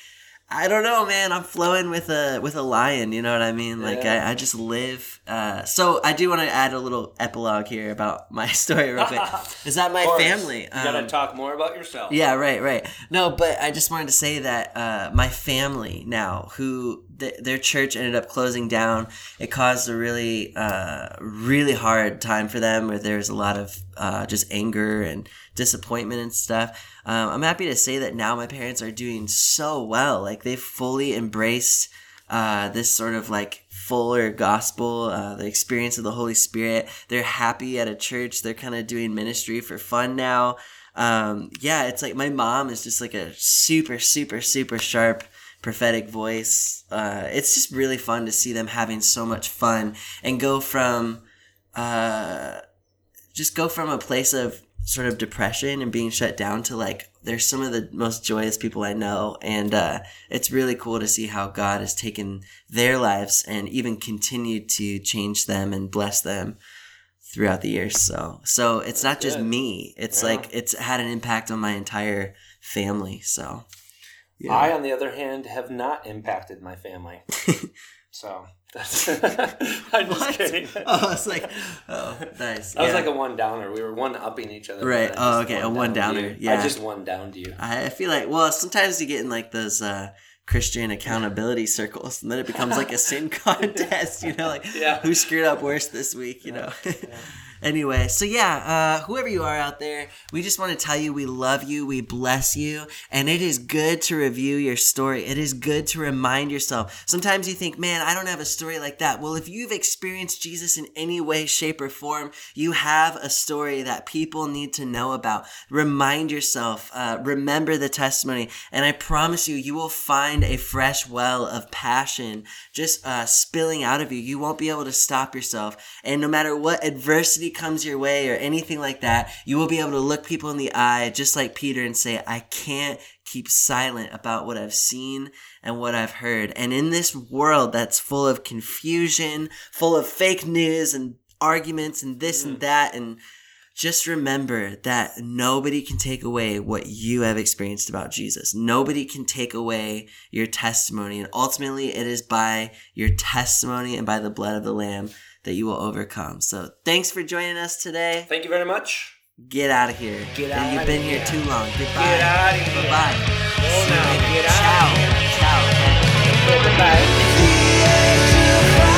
I don't know, man. I'm flowing with a with a lion. You know what I mean? Like Yeah. I, I just live. Uh, so I do want to add a little epilogue here about <laughs> my story real quick. <laughs> Is that my family? You gotta Um, talk more about yourself. yeah, right, right. No, but I just wanted to say that uh, my family now, who th- their church ended up closing down, it caused a really, uh, really hard time for them, where there was a lot of uh, just anger and disappointment and stuff. Um, I'm happy to say that now my parents are doing so well. Like they've fully embraced uh, this sort of like fuller gospel, uh, the experience of the Holy Spirit. They're happy at a church. They're kind of doing ministry for fun now. Um, yeah, it's like my mom is just like a super, super, super sharp prophetic voice. Uh, it's just really fun to see them having so much fun and go from, uh, just go from a place of sort of depression and being shut down to like they're some of the most joyous people I know. And uh, it's really cool to see how God has taken their lives and even continued to change them and bless them throughout the years. So so it's not just me. It's Yeah. like it's had an impact on my entire family. So yeah. I, on the other hand, have not impacted my family. <laughs> so that's. <laughs> I'm just What? kidding. <laughs> oh it's like oh nice I was like a one downer. We were one upping each other. Right. Oh, okay, a one one downer. you. Yeah. I just one downed you. I feel like well, sometimes you get in like those uh, Christian accountability circles, and then it becomes like a sin contest. You know, like Yeah. who screwed up worse this week. You know. Anyway, so yeah, uh, whoever you are out there, we just want to tell you we love you, we bless you, and it is good to review your story. It is good to remind yourself. Sometimes you think, man, I don't have a story like that. Well, if you've experienced Jesus in any way, shape, or form, you have a story that people need to know about. Remind yourself, uh, remember the testimony, and I promise you, you will find a fresh well of passion just uh, spilling out of you. You won't be able to stop yourself. And no matter what adversity comes your way or anything like that, you will be able to look people in the eye, just like Peter, and say, I can't keep silent about what I've seen and what I've heard. And in this world that's full of confusion, full of fake news and arguments and this and mm. that, and just remember that nobody can take away what you have experienced about Jesus. Nobody can take away your testimony. And ultimately, it is by your testimony and by the blood of the Lamb that you will overcome. So thanks for joining us today. Thank you very much. Get out of here. Get out. You've been here. here too long. Goodbye. Get out of here. Bye-bye. Ciao. Ciao. Goodbye.